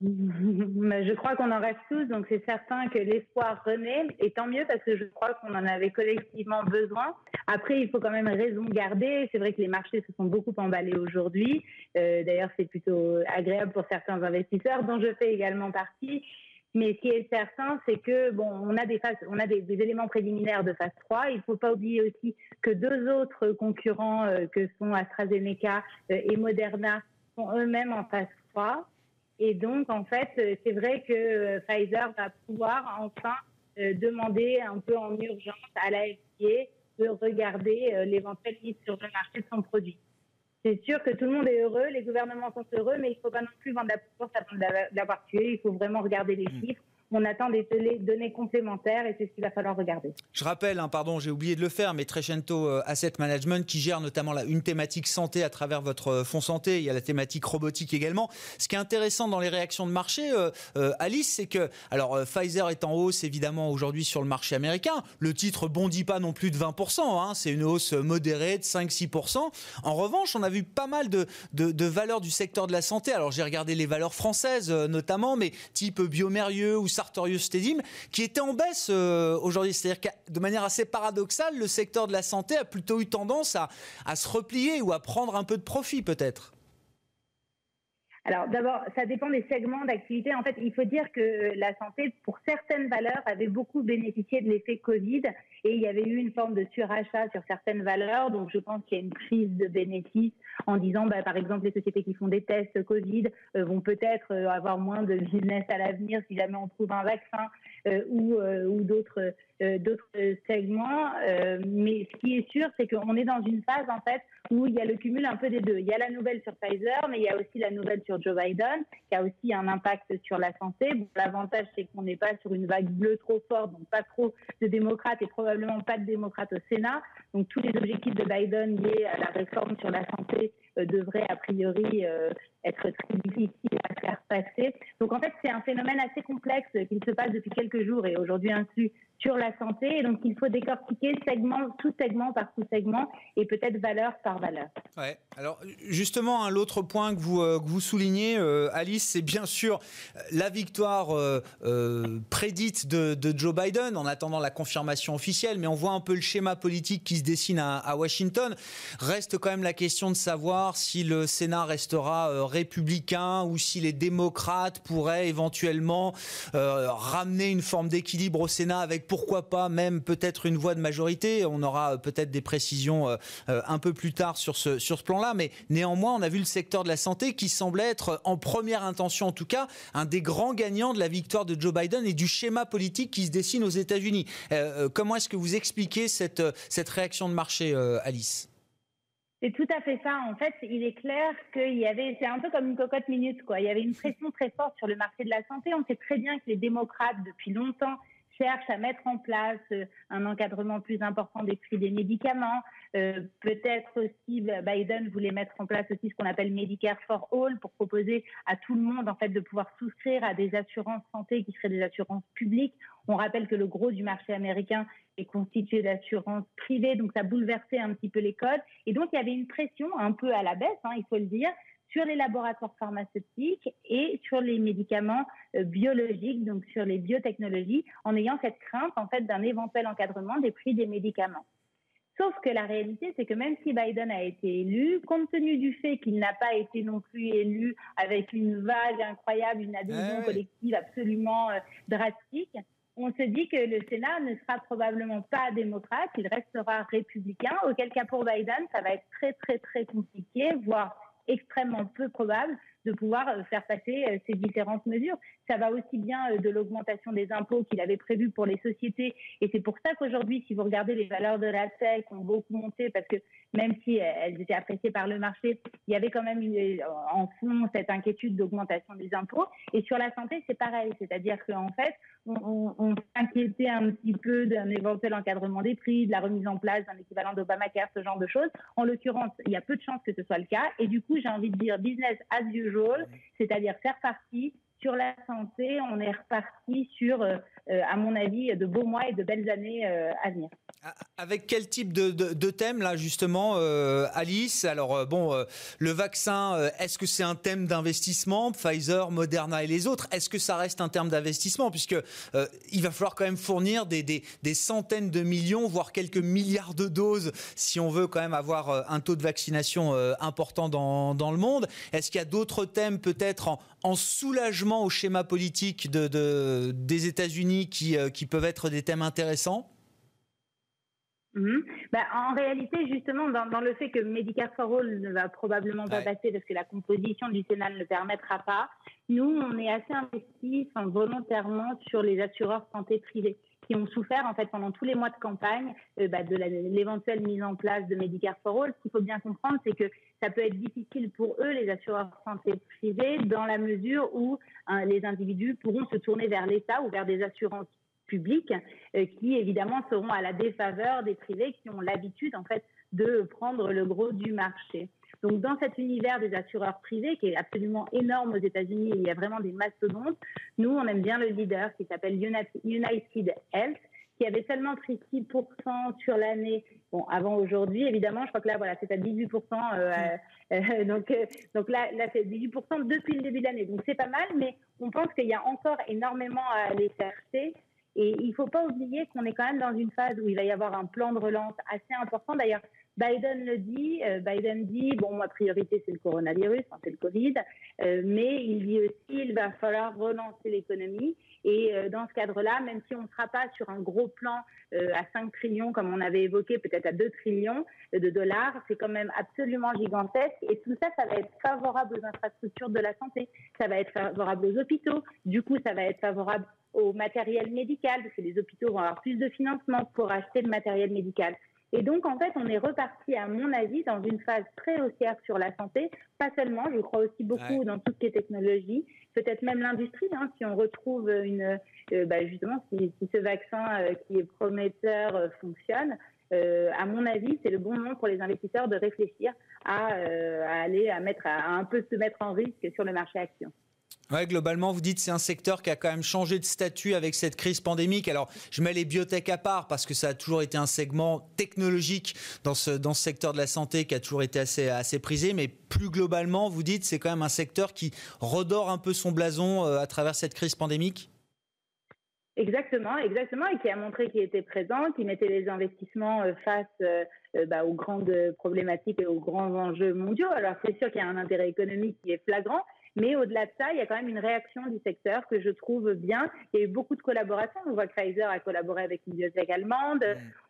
Je crois qu'on en reste tous, donc c'est certain que l'espoir renaît, et tant mieux parce que je crois qu'on en avait collectivement besoin. Après, il faut quand même raison garder. C'est vrai que les marchés se sont beaucoup emballés aujourd'hui. Euh, d'ailleurs, c'est plutôt agréable pour certains investisseurs, dont je fais également partie. Mais ce qui est certain, c'est que bon, on a des phases, on a des, éléments préliminaires de phase 3. Il ne faut pas oublier aussi que deux autres concurrents, euh, que sont AstraZeneca euh, et Moderna, sont eux-mêmes en phase 3. Et donc, en fait, euh, c'est vrai que euh, Pfizer va pouvoir enfin euh, demander un peu en urgence à la FDA de regarder l'éventuelle mise sur le marché de son produit. C'est sûr que tout le monde est heureux, les gouvernements sont heureux, mais il ne faut pas non plus vendre la course avant de l'avoir tué. Il faut vraiment regarder les mmh. chiffres on attend des données complémentaires et c'est ce qu'il va falloir regarder. Je rappelle, hein, pardon, j'ai oublié de le faire, mais Trecento euh, Asset Management qui gère notamment une thématique santé à travers votre euh, fonds santé, il y a la thématique robotique également. Ce qui est intéressant dans les réactions de marché, euh, Alice, c'est que, alors Pfizer est en hausse évidemment aujourd'hui sur le marché américain, le titre bondit pas non plus de 20%, hein, c'est une hausse modérée de 5-6%. En revanche, on a vu pas mal de, de valeurs du secteur de la santé, alors j'ai regardé les valeurs françaises notamment, mais type Biomérieux ou Sartorius Stedim, qui était en baisse euh, aujourd'hui. C'est-à-dire que de manière assez paradoxale, le secteur de la santé a plutôt eu tendance à, à se replier ou à prendre un peu de profit peut-être. Alors d'abord, ça dépend des segments d'activité. En fait, il faut dire que la santé, pour certaines valeurs, avait beaucoup bénéficié de l'effet Covid et il y avait eu une forme de surachat sur certaines valeurs. Donc je pense qu'il y a une prise de bénéfices en disant, bah, par exemple, les sociétés qui font des tests Covid euh, vont peut-être euh, avoir moins de business à l'avenir si jamais on trouve un vaccin euh, ou, ou d'autres d'autres segments. mais ce qui est sûr, c'est qu'on est dans une phase en fait où il y a le cumul un peu des deux. Il y a la nouvelle sur Pfizer, mais il y a aussi la nouvelle sur Joe Biden, qui a aussi un impact sur la santé. L'avantage, c'est qu'on n'est pas sur une vague bleue trop forte, donc pas trop de démocrates et probablement pas de démocrates au Sénat. Donc tous les objectifs de Biden liés à la réforme sur la santé euh, devraient a priori euh, être très difficiles à faire passer. Donc en fait, c'est un phénomène assez complexe qui se passe depuis quelques jours et aujourd'hui inclus sur la santé. Et donc, il faut décortiquer segment, tout segment par tout segment et peut-être valeur par valeur. Ouais. Alors, justement, l'autre point que vous, euh, que vous soulignez, euh, Alice, c'est bien sûr euh, la victoire prédite de, Joe Biden en attendant la confirmation officielle. Mais on voit un peu le schéma politique qui se dessine à Washington. Reste quand même la question de savoir si le Sénat restera républicain ou si les démocrates pourraient éventuellement ramener une forme d'équilibre au Sénat avec pourquoi pas même peut-être une voie de majorité. On aura euh, peut-être des précisions euh, euh, un peu plus tard sur ce, sur ce plan-là, mais néanmoins, on a vu le secteur de la santé qui semblait être, en première intention en tout cas, un des grands gagnants de la victoire de Joe Biden et du schéma politique qui se dessine aux États-Unis. comment est-ce que vous expliquez cette, cette réaction de marché, Alice? C'est tout à fait ça. En fait, il est clair qu'il y avait, c'est un peu comme une cocotte minute, quoi. Il y avait une pression très forte sur le marché de la santé. On sait très bien que les démocrates, depuis longtemps, cherche à mettre en place euh, un encadrement plus important des prix des médicaments. Euh, peut-être aussi, bah, Biden voulait mettre en place aussi ce qu'on appelle Medicare for All pour proposer à tout le monde en fait de pouvoir souscrire à des assurances santé qui seraient des assurances publiques. On rappelle que le gros du marché américain est constitué d'assurances privées, donc ça bouleversait un petit peu les codes. Et donc il y avait une pression un peu à la baisse, hein, il faut le dire, sur les laboratoires pharmaceutiques et sur les médicaments euh, biologiques, donc sur les biotechnologies, en ayant cette crainte en fait d'un éventuel encadrement des prix des médicaments. Sauf que la réalité, c'est que même si Biden a été élu, compte tenu du fait qu'il n'a pas été non plus élu avec une vague incroyable, une adhésion ah collective absolument euh, drastique, on se dit que le Sénat ne sera probablement pas démocrate, il restera républicain, auquel cas pour Biden, ça va être très très très compliqué, voire extrêmement peu probable de pouvoir euh, faire passer euh, ces différentes mesures. Ça va aussi bien euh, de l'augmentation des impôts qu'il avait prévu pour les sociétés. Et c'est pour ça qu'aujourd'hui, si vous regardez les valeurs de la tech ont beaucoup monté parce que même si elles étaient appréciées par le marché, il y avait quand même en fond cette inquiétude d'augmentation des impôts. Et sur la santé, c'est pareil. C'est-à-dire qu'en fait, on, on, s'inquiétait un petit peu d'un éventuel encadrement des prix, de la remise en place d'un équivalent d'Obamacare, ce genre de choses. En l'occurrence, il y a peu de chances que ce soit le cas. Et du coup, j'ai envie de dire business as usual, c'est-à-dire faire partie sur la santé, on est reparti sur, euh, euh, à mon avis, de beaux mois et de belles années euh, à venir. Avec quel type de, de, thème là justement, Alice? Alors bon, le vaccin, est-ce que c'est un thème d'investissement? Pfizer, Moderna et les autres, est-ce que ça reste un terme d'investissement? Puisque il va falloir quand même fournir des, centaines de millions, voire quelques milliards de doses si on veut quand même avoir un taux de vaccination important dans, le monde. Est-ce qu'il y a d'autres thèmes peut-être en, en soulagement au schéma politique de, des États-Unis euh, qui peuvent être des thèmes intéressants? Mhm. bah, en réalité, justement, dans, le fait que Medicare for All ne va probablement pas passer parce que la composition du Sénat ne le permettra pas, nous, on est assez investis volontairement sur les assureurs santé privés qui ont souffert en fait pendant tous les mois de campagne euh, bah, de l'éventuelle mise en place de Medicare for All. Ce qu'il faut bien comprendre, c'est que ça peut être difficile pour eux, les assureurs santé privés, dans la mesure où hein, les individus pourront se tourner vers l'État ou vers des assurances publiques euh, qui évidemment seront à la défaveur des privés qui ont l'habitude en fait de prendre le gros du marché. Donc, dans cet univers des assureurs privés, qui est absolument énorme aux États-Unis, il y a vraiment des mastodontes. Nous, on aime bien le leader qui s'appelle United Health, qui avait seulement pris 6% sur l'année. Bon, avant aujourd'hui, évidemment, je crois que là, voilà, c'est à 18%. Euh, euh, donc, donc là c'est 18% depuis le début de l'année. Donc, c'est pas mal, mais on pense qu'il y a encore énormément à aller chercher. Et il ne faut pas oublier qu'on est quand même dans une phase où il va y avoir un plan de relance assez important. D'ailleurs, Biden le dit, euh, Biden dit, bon, ma priorité c'est le coronavirus, c'est le Covid, euh, mais il dit aussi il va falloir relancer l'économie. Et euh, dans ce cadre-là, même si on ne sera pas sur un gros plan à 5 trillions comme on avait évoqué, peut-être à 2 trillions de dollars, c'est quand même absolument gigantesque. Et tout ça, ça va être favorable aux infrastructures de la santé, ça va être favorable aux hôpitaux, du coup, ça va être favorable au matériel médical, parce que les hôpitaux vont avoir plus de financement pour acheter le matériel médical. Et donc, en fait, on est reparti, à mon avis, dans une phase très haussière sur la santé. Pas seulement, je crois aussi beaucoup dans toutes les technologies, peut-être même l'industrie, hein, si on retrouve une, euh, bah, justement, si, ce vaccin euh, qui est prometteur euh, fonctionne. à mon avis, c'est le bon moment pour les investisseurs de réfléchir à, à aller à mettre, à un peu se mettre en risque sur le marché action. Ouais, globalement, vous dites c'est un secteur qui a quand même changé de statut avec cette crise pandémique. Alors, je mets les biotech à part parce que ça a toujours été un segment technologique dans ce, secteur de la santé qui a toujours été assez, prisé. Mais plus globalement, vous dites c'est quand même un secteur qui redore un peu son blason euh, à travers cette crise pandémique? Exactement, exactement, et qui a montré qu'il était présent, qu'il mettait les investissements euh, face euh, bah, aux grandes problématiques et aux grands enjeux mondiaux. Alors c'est sûr qu'il y a un intérêt économique qui est flagrant, mais au-delà de ça, il y a quand même une réaction du secteur que je trouve bien. Il y a eu beaucoup de collaborations. On voit que Pfizer a collaboré avec une bibliothèque allemande.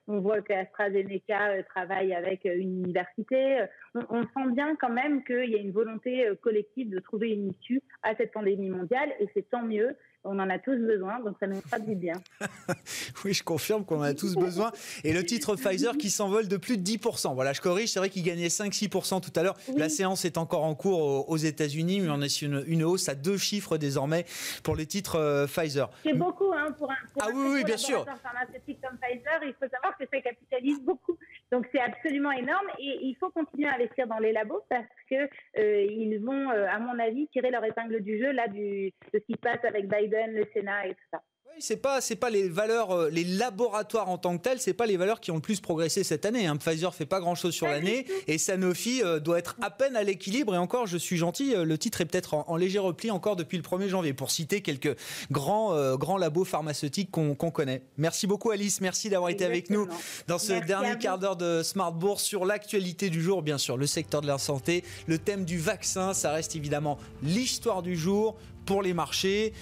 On voit qu'AstraZeneca euh, travaille avec euh, une université. On, on, sent bien quand même qu'il y a une volonté euh, collective de trouver une issue à cette pandémie mondiale et c'est tant mieux on en a tous besoin, donc ça nous fera du bien. oui, je confirme qu'on en a tous besoin. Et le titre Pfizer qui s'envole de plus de 10%. Voilà, je corrige, c'est vrai qu'il gagnait 5-6% tout à l'heure. La séance est encore en cours aux États-Unis, mais on est sur une, hausse à deux chiffres désormais pour les titres euh, Pfizer. C'est beaucoup hein, pour un, pour ah, oui, oui, bien sûr. pharmaceutique comme Pfizer. Il faut savoir que ça capitalise beaucoup. Donc c'est absolument énorme et il faut continuer à investir dans les labos parce que euh, ils vont, euh, à mon avis, tirer leur épingle du jeu là du, de ce qui se passe avec Biden, le Sénat et tout ça. C'est pas c'est pas les valeurs, euh, les laboratoires en tant que tels, c'est pas les valeurs qui ont le plus progressé cette année. Hein. Pfizer fait pas grand chose sur l'année et Sanofi doit être à peine à l'équilibre. Et encore, je suis gentil, le titre est peut-être en, léger repli encore depuis le 1er janvier pour citer quelques grands grands labos pharmaceutiques qu'on connaît. Merci beaucoup Alice, merci d'avoir été avec nous dans ce dernier quart d'heure de Smart Bourse sur l'actualité du jour, bien sûr, le secteur de la santé, le thème du vaccin, ça reste évidemment l'histoire du jour pour les marchés.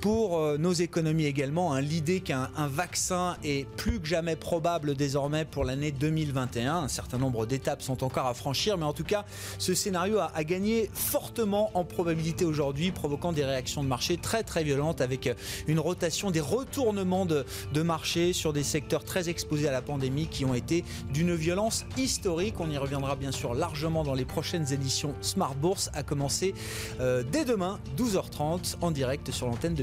Pour euh, nos économies également. Hein. L'idée qu'un vaccin est plus que jamais probable désormais pour l'année 2021. Un certain nombre d'étapes sont encore à franchir, mais en tout cas, ce scénario a, gagné fortement en probabilité aujourd'hui, provoquant des réactions de marché très très violentes avec une rotation, des retournements de, de marché sur des secteurs très exposés à la pandémie qui ont été d'une violence historique. On y reviendra bien sûr largement dans les prochaines éditions Smart Bourse, à commencer euh, dès demain, 12h30, en direct sur l'antenne de